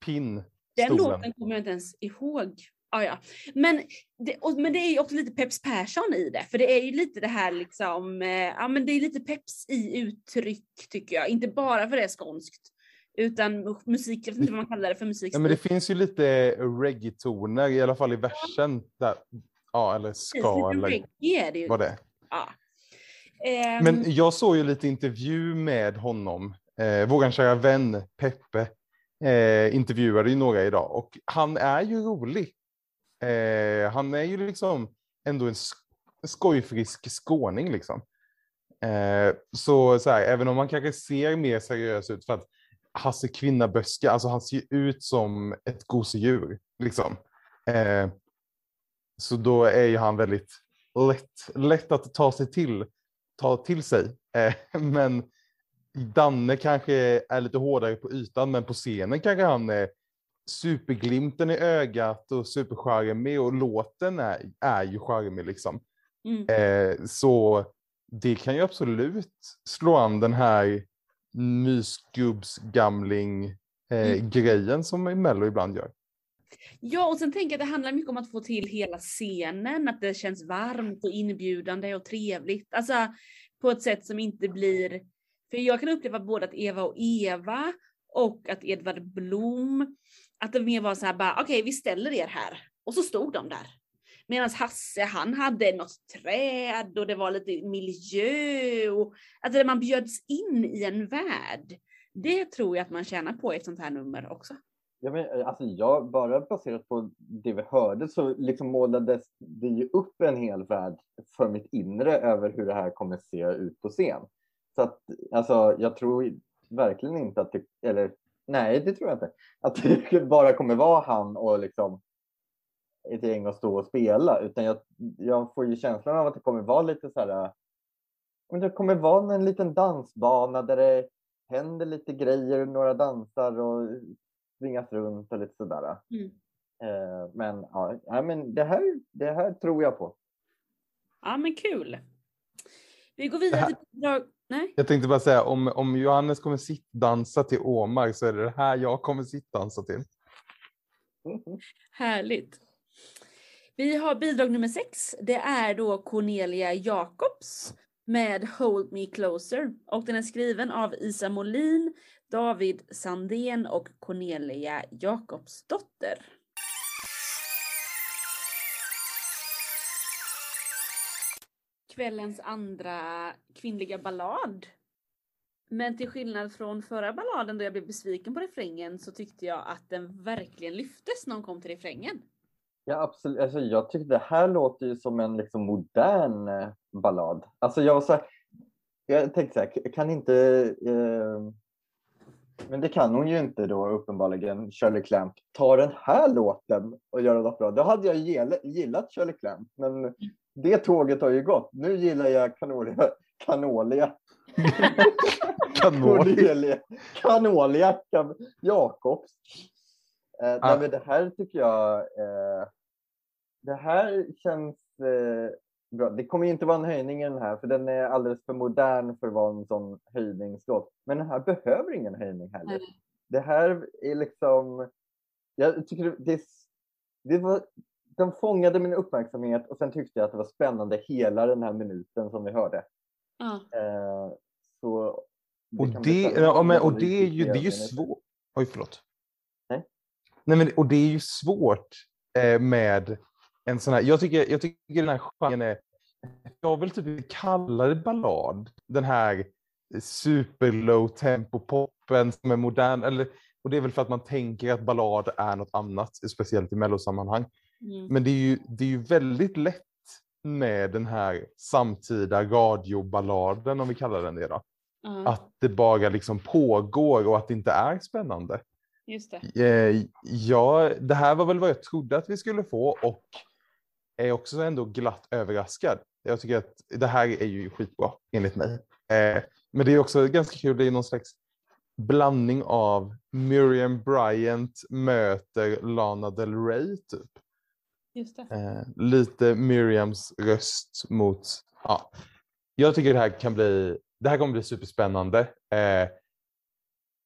pinn? Den stolen? låten kommer jag inte ens ihåg. Ah, ja. men, det, och, men det är ju också lite Peps Persson i det, för det är ju lite det här liksom, eh, ja men det är lite peps i uttryck tycker jag, inte bara för det är skånskt. Utan musik, jag vet inte vad man kallar det för musik. Ja, men det finns ju lite reggae-toner, i alla fall i versen. Där, ja, eller ska eller reggae är det ju. vad det är. Ja. Men Ehm, jag såg ju lite intervju med honom. Eh, våran kära vän Peppe eh, intervjuade ju några idag och han är ju rolig. Eh, han är ju liksom ändå en skojfrisk skåning liksom. Eh, så, så här, även om han kanske ser mer seriös ut för att Hasse Kvinnaböske, alltså han ser ju ut som ett gosedjur liksom. Eh, så då är ju han väldigt lätt, lätt att ta sig till, ta till sig. Eh, men Danne kanske är lite hårdare på ytan, men på scenen kanske han är superglimten i ögat och supercharmig och låten är, är ju charmig liksom. mm. Eh, så det kan ju absolut slå an den här mysgubbsgamling eh, Mm. grejen som Mello ibland gör. Ja, och sen tänker jag att det handlar mycket om att få till hela scenen, att det känns varmt och inbjudande och trevligt. Alltså på ett sätt som inte blir... För jag kan uppleva både att Eva och Eva och att Edvard Blom, att det mer var så här bara, okej vi ställer er här. Och så stod de där. Medan Hasse, han hade något träd och det var lite miljö och alltså man bjöds in i en värld. Det tror jag att man tjänar på i ett sånt här nummer också. Ja, men, eh, alltså, jag, bara baserat på det vi hörde så liksom målades det ju upp en hel värld för mitt inre över hur det här kommer se ut på scen. Så att, alltså, jag tror verkligen inte att det, eller nej, det tror jag inte, att det (laughs) bara kommer vara han och liksom ett gäng att stå och spela, utan jag, jag får ju känslan av att det kommer vara lite så här, men det kommer vara en liten dansbana där det händer lite grejer, några dansar och svingas runt och lite sådär. Mm. Eh, men, ja, ja, men det, här, det här tror jag på. Ja men kul. Vi går vidare till bidrag. Nej? Jag tänkte bara säga, om, om Johannes kommer sittdansa till Åmar så är det det här jag kommer sittdansa till. (laughs) Härligt. Vi har bidrag nummer sex. Det är då Cornelia Jacobs med Hold Me Closer. Och den är skriven av Isa Molin, David Sandén och Cornelia Jakobsdotter. Kvällens andra kvinnliga ballad. Men till skillnad från förra balladen då jag blev besviken på refrängen så tyckte jag att den verkligen lyftes när hon kom till refrängen. Ja, absolut. Alltså, jag tyckte det här låter ju som en liksom, modern eh, ballad. Alltså, jag, var så här, jag tänkte så här, kan inte... Eh, men det kan hon ju inte då uppenbarligen, Shirley Clamp, ta den här låten och göra något bra. Då hade jag gillat, gillat Shirley Clamp, men det tåget har ju gått. Nu gillar jag Canolia. Canolia. (laughs) Kanol. Cornelia. Canolia Cam- Jakobs. Eh, nej, men det här tycker jag... Eh, det här känns eh, bra. Det kommer ju inte vara en höjning i den här, för den är alldeles för modern för att vara en sån höjningslåt. Men den här behöver ingen höjning heller. Nej. Det här är liksom... Jag tycker det, det var... Den fångade min uppmärksamhet och sen tyckte jag att det var spännande hela den här minuten som vi hörde. Ja. Eh, så Och kan bli det, ja, men, och det det är ju det är ju svårt. Oj, förlåt. Nej. Nej, men, och det är ju svårt eh, med en sån här, jag tycker, jag tycker den här genren är, jag vill typ kalla det ballad, den här super low tempo poppen som är modern, eller, och det är väl för att man tänker att ballad är något annat, speciellt i mellosammanhang. Mm. Men det är ju, det är ju väldigt lätt med den här samtida radioballaden, om vi kallar den det då. Ja, Att det bara liksom pågår och att det inte är spännande. just det. Eh, ja, det här var väl vad jag trodde att vi skulle få och är också ändå glatt överraskad. Jag tycker att det här är ju skitbra enligt mig. Eh, men det är också ganska kul, det är någon slags blandning av Miriam Bryant möter Lana Del Rey typ. Just det. Eh, lite Miriams röst mot, ja. Jag tycker det här kan bli, det här kommer bli superspännande. Eh,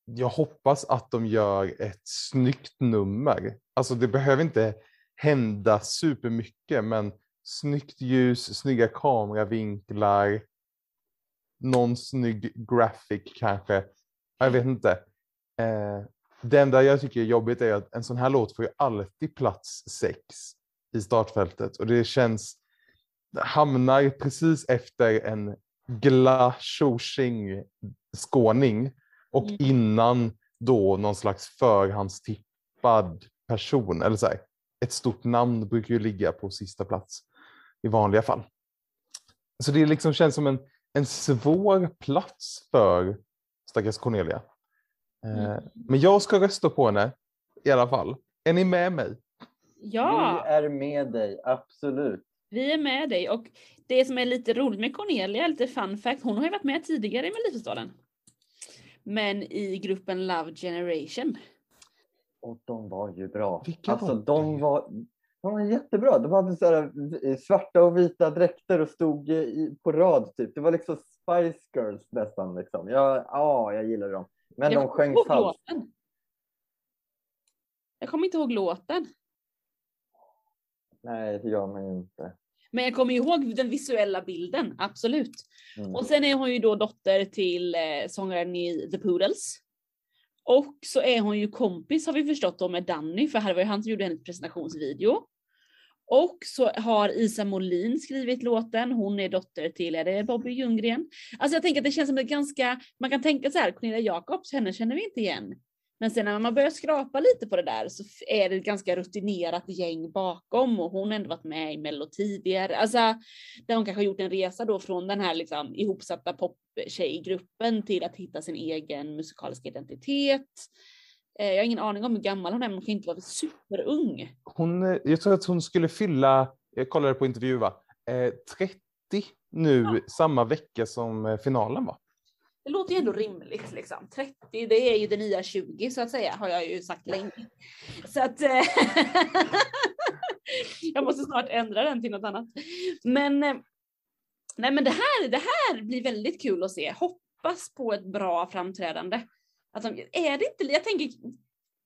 jag hoppas att de gör ett snyggt nummer. Alltså det behöver inte hända supermycket, men snyggt ljus, snygga kameravinklar, någon snygg graphic kanske. Jag vet inte. Eh, det enda jag tycker är jobbigt är att en sån här låt får ju alltid plats sex i startfältet och det känns, hamnar precis efter en gla skåning och Mm. innan då någon slags förhandstippad person eller så här. Ett stort namn brukar ju ligga på sista plats i vanliga fall. Så det liksom känns som en, en svår plats för stackars Cornelia. Eh, Mm. Men jag ska rösta på henne i alla fall. Är ni med mig? Ja, Vi är med dig, absolut. vi är med dig och det som är lite roligt med Cornelia, lite fun fact, hon har ju varit med tidigare i Melodifestivalen. Men i gruppen Love Generation. Och de var ju bra. Vilka alltså var de var, de var jättebra. De hade så här eh, svarta och vita dräkter och stod eh, i, på rad typ. Det var liksom Spice Girls nästan liksom. Ja, ja jag gillade dem. Men Jag de kommer sjöng inte ihåg falskt. låten. Jag kommer inte ihåg låten. Nej, det gör man ju inte. Men jag kommer ihåg den visuella bilden, absolut. Mm. Och sen är hon ju då dotter till eh, sångaren i The Poodles. Och så är hon ju kompis har vi förstått då med Danny, för här var ju han som gjorde hennes presentationsvideo. Och så har Isa Molin skrivit låten, hon är dotter till, är det Bobby Ljunggren? Alltså jag tänker att det känns som ett ganska, man kan tänka så här, Cornelia Jacobs, henne känner vi inte igen. Men sen när man börjar skrapa lite på det där så är det ett ganska rutinerat gäng bakom och hon har ändå varit med i Mello tidigare. Alltså där hon kanske har gjort en resa då från den här liksom ihopsatta poptjejgruppen till att hitta sin egen musikaliska identitet. Eh, Jag har ingen aning om hur gammal hon är, men hon kan inte vara superung. Hon, eh, jag tror att hon skulle fylla, jag kollade på intervju va, eh, 30 nu samma vecka som eh, finalen var. Det låter ju ändå rimligt liksom. 30, det är ju det nya 20 så att säga, har jag ju sagt länge. Så att eh, (laughs) jag måste snart ändra den till något annat. Men eh, nej, men det här, det här blir väldigt kul att se. Hoppas på ett bra framträdande. Att de, är det inte, jag tänker,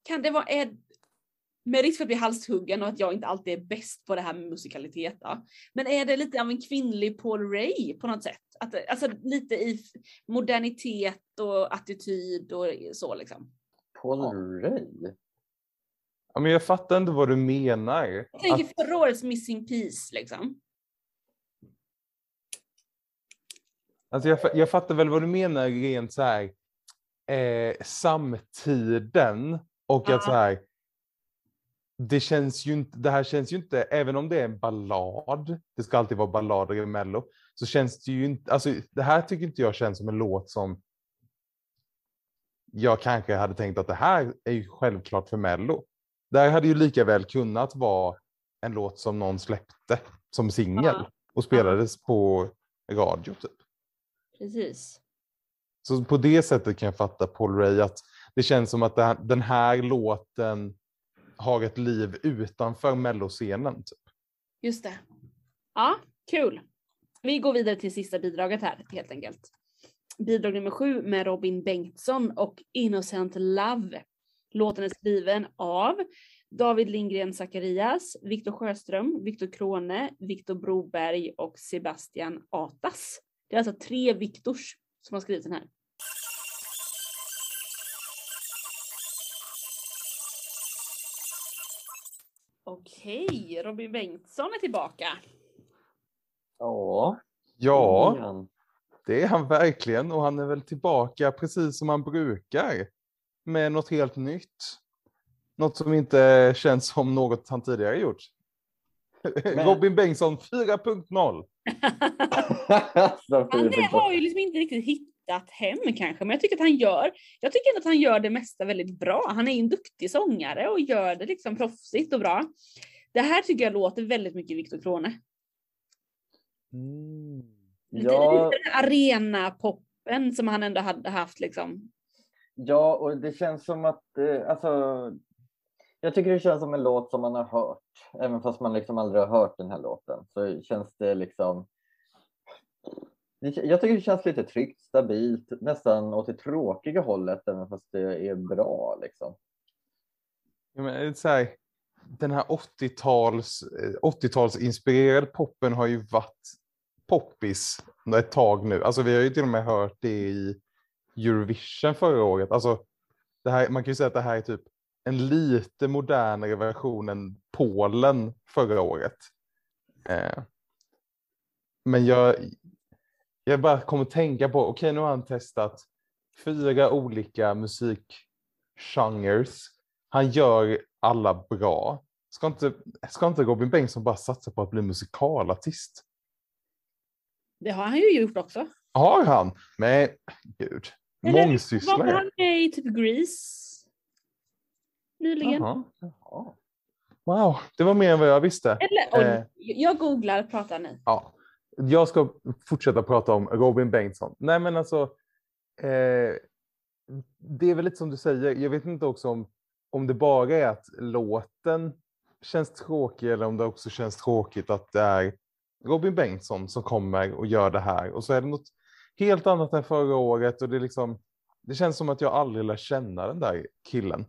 kan det vara, är, med risk för att bli halshuggen och att jag inte alltid är bäst på det här med musikalitet då. Men är det lite av en kvinnlig Paul Ray på något sätt? Att, alltså lite i modernitet och attityd och så liksom. Paul Ray? Ja, men jag fattar inte vad du menar. Jag tänker Att, förra årets Missing Piece liksom. alltså jag, jag fattar väl vad du menar rent så här eh, samtiden och Ja. att så här det känns ju inte, det här känns ju inte, även om det är en ballad, det ska alltid vara ballader i Mello, så känns det ju inte, alltså det här tycker inte jag känns som en låt som jag kanske hade tänkt att det här är ju självklart för Mello. Det här hade ju lika väl kunnat vara en låt som någon släppte som singel och spelades på radio typ. Precis. Så på det sättet kan jag fatta Paul Ray att det känns som att den här låten har ett liv utanför melloscenen. Typ. Just det. Ja, kul. Vi går vidare till sista bidraget här helt enkelt. Bidrag nummer sju med Robin Bengtsson och Innocent Love. Låten är skriven av David Lindgren Zacharias, Viktor Sjöström, Viktor Krone, Viktor Broberg och Sebastian Atas. Det är alltså tre Viktors som har skrivit den här. Okej, Robin Bengtsson är tillbaka. Ja. Ja, det är han verkligen och han är väl tillbaka precis som han brukar med något helt nytt. Något som inte känns som något han tidigare gjort. Robin Bengtsson 4.0. (laughs) (laughs) Så Han har ju liksom inte riktigt hittat hem kanske, men jag tycker att han gör, jag tycker ändå att han gör det mesta väldigt bra. Han är en duktig sångare och gör det liksom proffsigt och bra. Det här tycker jag låter väldigt mycket Viktor Krone. Lite, Ja, lite den här arena-poppen som han ändå hade haft liksom. ja, och det känns som att, eh, alltså, jag tycker det känns som en låt som man har hört, även fast man liksom aldrig har hört den här låten. Så känns det liksom, det- jag tycker det känns lite tryggt, stabilt, nästan åt det tråkiga hållet, även fast det är bra liksom. Ja, men eh, så här, den här 80-tals, 80-talsinspirerade eh, poppen har ju varit poppis ett tag nu. Alltså vi har ju till och med hört det i Eurovision förra året. Alltså Det här, man kan ju säga att det här är typ en lite modernare version än Polen förra året. Eh, men jag, jag bara kommer att tänka på, okej okay, nu har han testat fyra olika musikgenres. Han gör alla bra. Ska inte, ska inte Robin Bengtsson bara satsa på att bli musikalartist? Det har han ju gjort också. Har han? Men gud. Mångsysslare. Var han med i typ Grease? Nyligen. Jaha. Wow, det var mer än vad jag visste. Eller, eh, jag googlar, pratar ni. Ja, jag ska fortsätta prata om Robin Bengtsson. Nej men alltså, eh, det är väl lite som du säger, jag vet inte också om, om det bara är att låten känns tråkig eller om det också känns tråkigt att det är Robin Bengtsson som kommer och gör det här och så är det något helt annat än förra året och det är liksom det känns som att jag aldrig lär känna den där killen.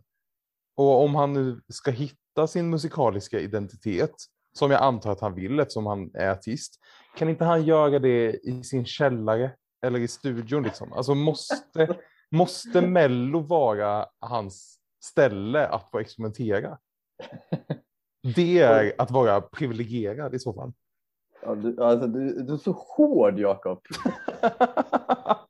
Och om han nu ska hitta sin musikaliska identitet, som jag antar att han vill eftersom han är artist, kan inte han göra det i sin källare eller i studion liksom? Alltså måste, (laughs) måste Mello vara hans ställe att få experimentera? Det är att vara privilegierad i så fall. Ja, du, alltså, du, du är så hård, Jakob. (laughs)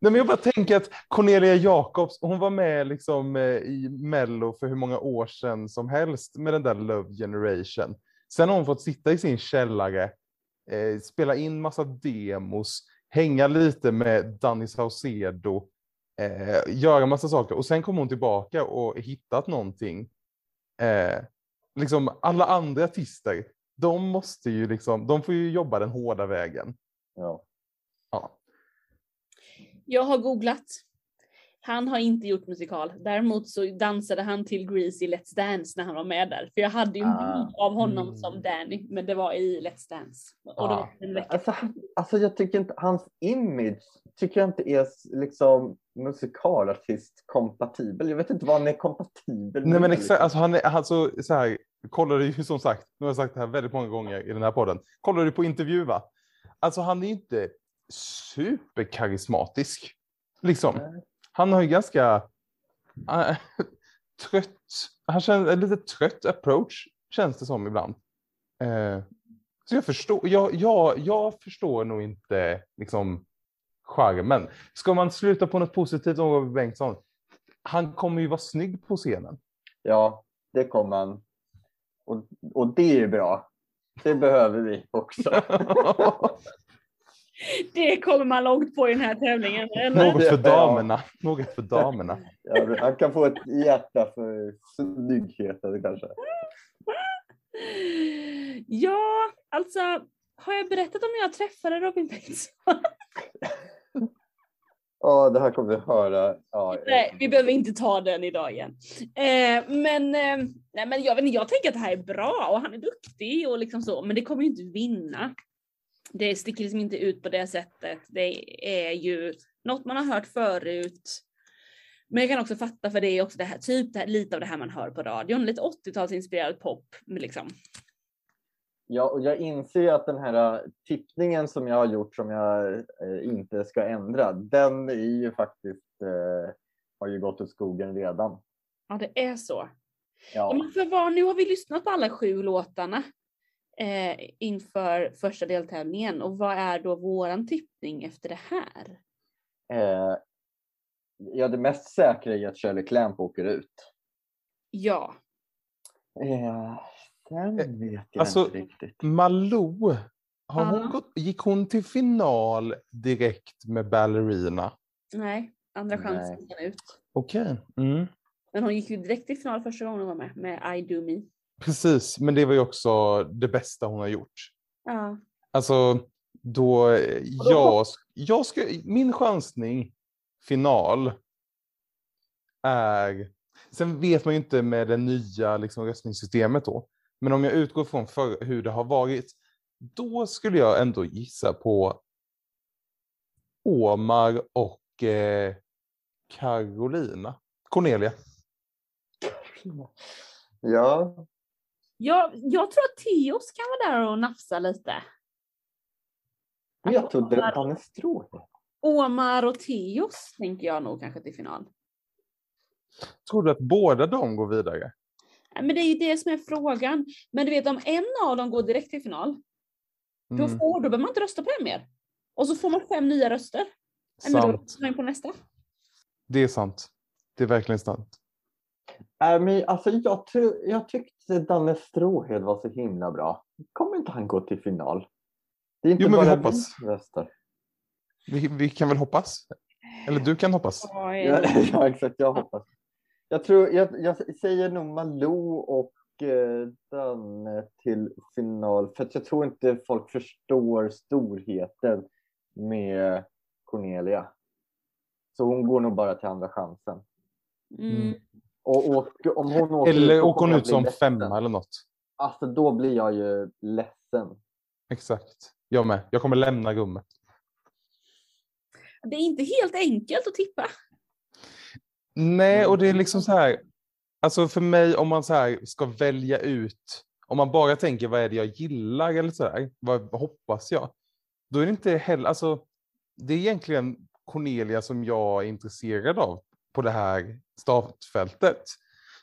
Nej, men jag bara tänker att Cornelia Jacobs, hon var med liksom eh, i Mello för hur många år sedan som helst med den där Love Generation. Sen har hon fått sitta i sin källare, eh, spela in massa demos, hänga lite med Danny Saucedo, eh, göra massa saker och sen kommer hon tillbaka och hittat någonting. Eh, liksom alla andra artister, de måste ju liksom, de får ju jobba den hårda vägen. Ja. ja. Jag har googlat. Han har inte gjort musikal. Däremot så dansade han till Grease i Let's Dance när han var med där. För jag hade ju en ah. bild av honom mm. som Danny, men det var i Let's Dance. Och ah. alltså, alltså jag tycker inte, hans image tycker jag inte är liksom musikalartist kompatibel. Jag vet inte vad han är kompatibel med. Nej men exakt, alltså han är alltså så här, kollar du som sagt, nu har jag sagt det här väldigt många gånger i den här podden, kollar du på intervju va? Alltså han är inte superkarismatisk. Liksom. Han har ju ganska äh, trött, han känner en lite trött approach känns det som ibland. Eh, så jag förstår, jag, jag, jag förstår nog inte liksom charmen. Ska man sluta på något positivt om Robert Bengtsson? Han kommer ju vara snygg på scenen. Ja, det kommer han. Och, och det är bra. Det behöver vi också. (laughs) (laughs) Det kommer man långt på i den här tävlingen. Eller? Något för damerna. Något för damerna. Ja, han kan få ett hjärta för snyggheten kanske. Ja, alltså har jag berättat om jag träffade Robin Bengtsson? Ja, det här kommer vi höra. Ja, nej, vi behöver inte ta den idag igen. Eh, men, eh, nej, men jag, vet jag tänker att det här är bra och han är duktig och liksom så, men det kommer ju inte vinna det sticker liksom inte ut på det sättet. Det är ju något man har hört förut. Men jag kan också fatta för det är också det här, typ det här, lite av det här man hör på radion, lite 80-talsinspirerad pop liksom. Ja, och jag inser att den här äh, tippningen som jag har gjort som jag eh, inte ska ändra, den är ju faktiskt, eh, har ju gått åt skogen redan. Ja, det är så. Ja. Men för vad, nu har vi lyssnat på alla sju låtarna eh, inför första deltävlingen och vad är då våran tippning efter det här? Eh, ja, det mest säkra är att Shirley Clamp åker ut. Ja. Eh, sen eh, vet jag alltså, inte riktigt. Malou, har hon gått, gick hon till final direkt med Ballerina? Nej, andra chansen ut. Okej. Okay. Mm. Men hon gick ju direkt till final första gången hon var med, med I Do Me. Precis, men det var ju också det bästa hon har gjort. Ja. Alltså, då, jag, jag ska, min chansning final är, sen vet man ju inte med det nya liksom, röstningssystemet då, men om jag utgår från för, hur det har varit, då skulle jag ändå gissa på Omar och eh, Carolina. Cornelia. Ja, jag, jag tror att Teos kan vara där och nafsa lite. Jag trodde Omar, Anne Stråhe. Omar och Teos tänker jag nog kanske till final. Tror du att båda de går vidare? Nej, Men det är ju det som är frågan. Men du vet om en av dem går direkt till final, då, Mm, får, då behöver man inte rösta på den mer. Och så får man fem nya röster. Nej, men då sant. röstar man på nästa. Det är sant. Det är verkligen sant. Äh, men, alltså, jag, tror, jag tyckte Danne Stråhed var så himla bra. Kommer inte han gå till final? Det är inte Jo, men bara hoppas. vi som röstar. Vi, vi kan väl hoppas? Eller du kan hoppas? Ja, (laughs) Ja, exakt. Jag hoppas. Jag, tror, jag, jag säger nog Malou och eh, Danne till final. För att jag tror inte folk förstår storheten med Cornelia. Så hon går nog bara till andra chansen. Mm. Och, och om hon åker Eller ut, åker hon ut som ledsen. femma eller något? Alltså då blir jag ju ledsen. Exakt. Jag med. Jag kommer lämna rummet. Det är inte helt enkelt att tippa. Nej, och det är liksom så här. Alltså för mig om man så här ska välja ut. Om man bara tänker vad är det jag gillar eller så här. Vad hoppas jag? Då är det inte heller. Alltså. Det är egentligen Cornelia som jag är intresserad av på det här startfältet.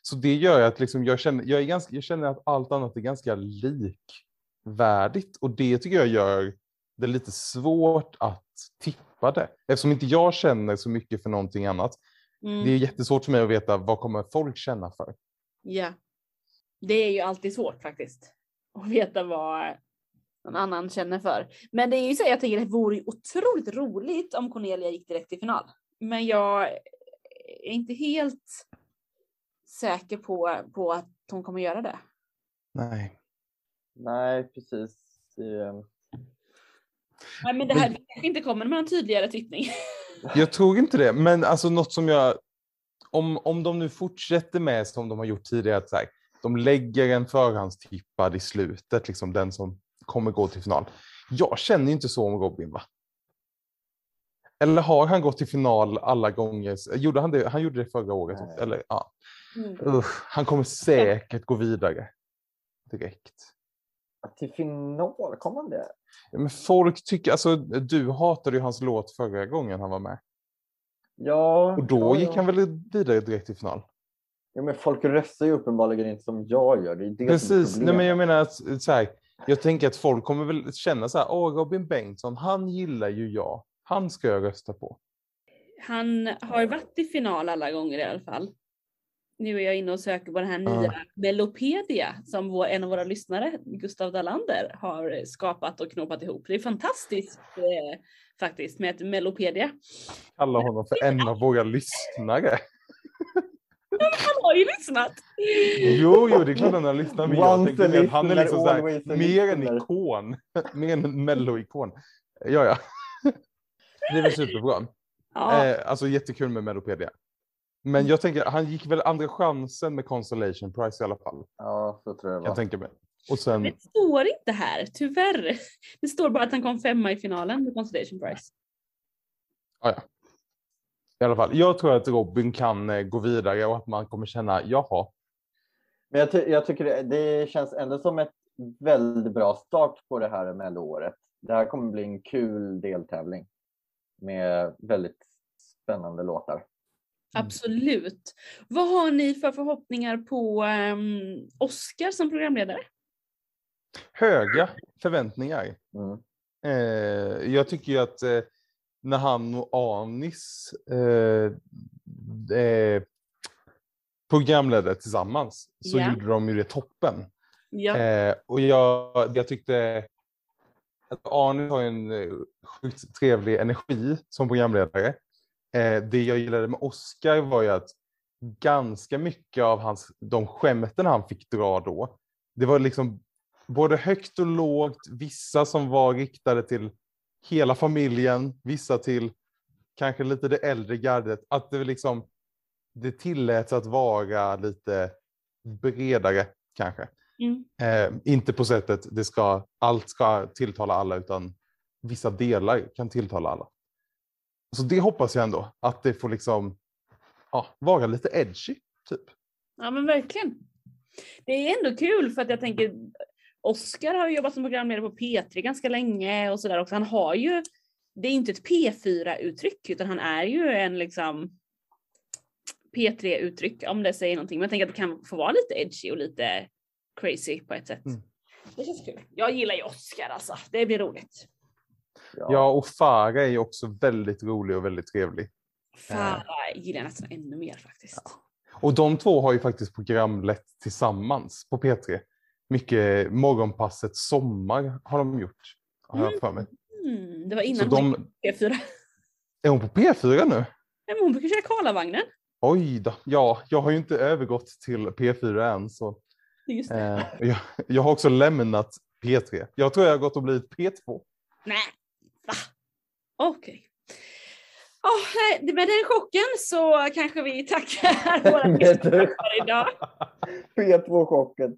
Så det gör att liksom jag, känner, jag, är ganska, jag känner att allt annat är ganska likvärdigt. Och det tycker jag gör det lite svårt att tippa det. Eftersom inte jag känner så mycket för någonting annat. Mm. Det är jättesvårt för mig att veta vad kommer folk känna för. Ja. Det är ju alltid svårt faktiskt. Att veta vad någon annan känner för. Men det är ju så jag tänker det vore otroligt roligt om Cornelia gick direkt till final. Men jag är inte helt säker på, på att hon kommer göra det. Nej. Nej, precis. Eh, Nej men det här det kanske inte kommer med en tydligare tippning. (laughs) Jag tror inte det, men alltså något som jag... Om, om de nu fortsätter med som de har gjort tidigare, att så här, de lägger en förhandstippad i slutet, liksom den som kommer gå till final. Jag känner ju inte så om Robin, va? Eller har han gått till final alla gånger? Gjorde han det? Han gjorde det förra året. Nej. Eller, ja. Mm. Usch, han kommer säkert gå vidare. Direkt. till final, kom han det? Ja, Men folk tycker, alltså du hatade ju hans låt förra gången han var med. Ja. Och då ja, gick ja. han väl vidare direkt till final? Ja, men folk röstar ju uppenbarligen inte som jag gör. Det är det Precis, nej, men jag menar att så här, jag tänker att folk kommer väl känna så här, åh Robin Bengtsson, han gillar ju jag. Han ska jag rösta på. Han har ju varit i final alla gånger i alla fall. Nu är jag inne och söker på den här nya Ja. Melopedia som vår, en av våra lyssnare, Gustav Dalander, har skapat och knåpat ihop. Det är fantastiskt eh, faktiskt med ett Melopedia. Kalla honom för en av våra lyssnare. Han har ju lyssnat! Jo, jo, det är klart han har lyssnat. Men jag tänkte att han är liksom så här, always a mer en ikon. (laughs) mer en melloikon. Ja, ja. Det är väl superbra. Ja, Eh, alltså jättekul med Melopedia. Men jag tänker, han gick väl andra chansen med Consolation Prize i alla fall. Ja, så tror jag det Jag var. tänker mig. Och sen, det står inte här, tyvärr. Det står bara att han kom femma i finalen med Constellation Prize. ja, ja. I alla fall, jag tror att Robin kan eh, gå vidare och att man kommer känna, jaha, Men jag, ty- jag tycker det, det känns ändå som ett väldigt bra start på det här Mello-året. Det här kommer bli en kul deltävling med väldigt spännande låtar. Mm. Absolut. Vad har ni för förhoppningar på um, Oscar som programledare? höga förväntningar. Mm. Eh, jag tycker ju att eh, när han och Anis eh, eh, programledde tillsammans så Ja. gjorde de ju det toppen. Eh, och jag, jag tyckte Alltså, Arne har har en eh, sjukt trevlig energi som programledare. Eh, det jag gillade med Oscar var ju att ganska mycket av hans, de skämten han fick dra då, det var liksom både högt och lågt, vissa som var riktade till hela familjen, vissa till kanske lite det äldre gardet. Att det liksom, det tilläts att vara lite bredare kanske. Mm. Eh, inte på sättet det ska, allt ska tilltala alla utan vissa delar kan tilltala alla. Så det hoppas jag ändå, att det får liksom ja, vara lite edgy. Typ. ja, men verkligen. Det är ändå kul för att jag tänker Oscar har ju jobbat som programledare på P3 ganska länge och sådär också. Han har ju, det är inte ett P4-uttryck utan han är ju en liksom P3-uttryck om det säger någonting. Men jag tänker att det kan få vara lite edgy och lite crazy på ett sätt. Mm. Det känns kul. Jag gillar ju Oscar alltså. Det blir roligt. Ja, och Farah är ju också väldigt rolig och väldigt trevlig. Farah gillar jag nästan ännu mer faktiskt. Och de två har ju faktiskt programlett tillsammans på P3. Mycket Morgonpasset Sommar har de gjort. Har jag för mig. Mm, det var Så innan hon de, gick på P4. är hon på P4 nu? Nej, men hon brukar köra Karlavagnen. Oj då. Ja, jag har ju inte övergått till P4 än. Så, Just det. eh, jag, jag har också lämnat P3. Jag tror jag har gått och blivit P2. Nej, va? Okej. Oh, nej, med den chocken så kanske vi tackar våra (laughs) gäster för idag. (laughs) P2-chocken.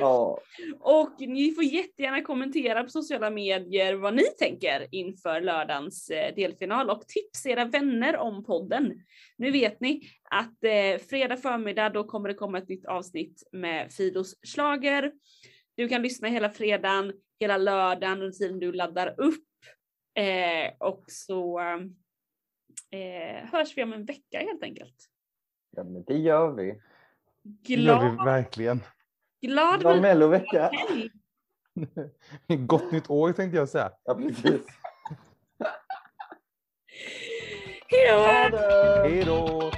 Ja, Och ni får jättegärna kommentera på sociala medier vad ni tänker inför lördagens eh, delfinal och tipsa era vänner om podden. Nu vet ni att eh, fredag förmiddag då kommer det komma ett nytt avsnitt med Fidos slager. Du kan lyssna hela fredagen, hela lördagen under tiden du laddar upp. Eh, och så eh, hörs vi om en vecka helt enkelt. ja men det gör vi. Det gör Glad, vi verkligen. Glad Bra mellovecka. helg! (laughs) Gott nytt år tänkte jag säga. Ja, precis. (laughs) Hej då!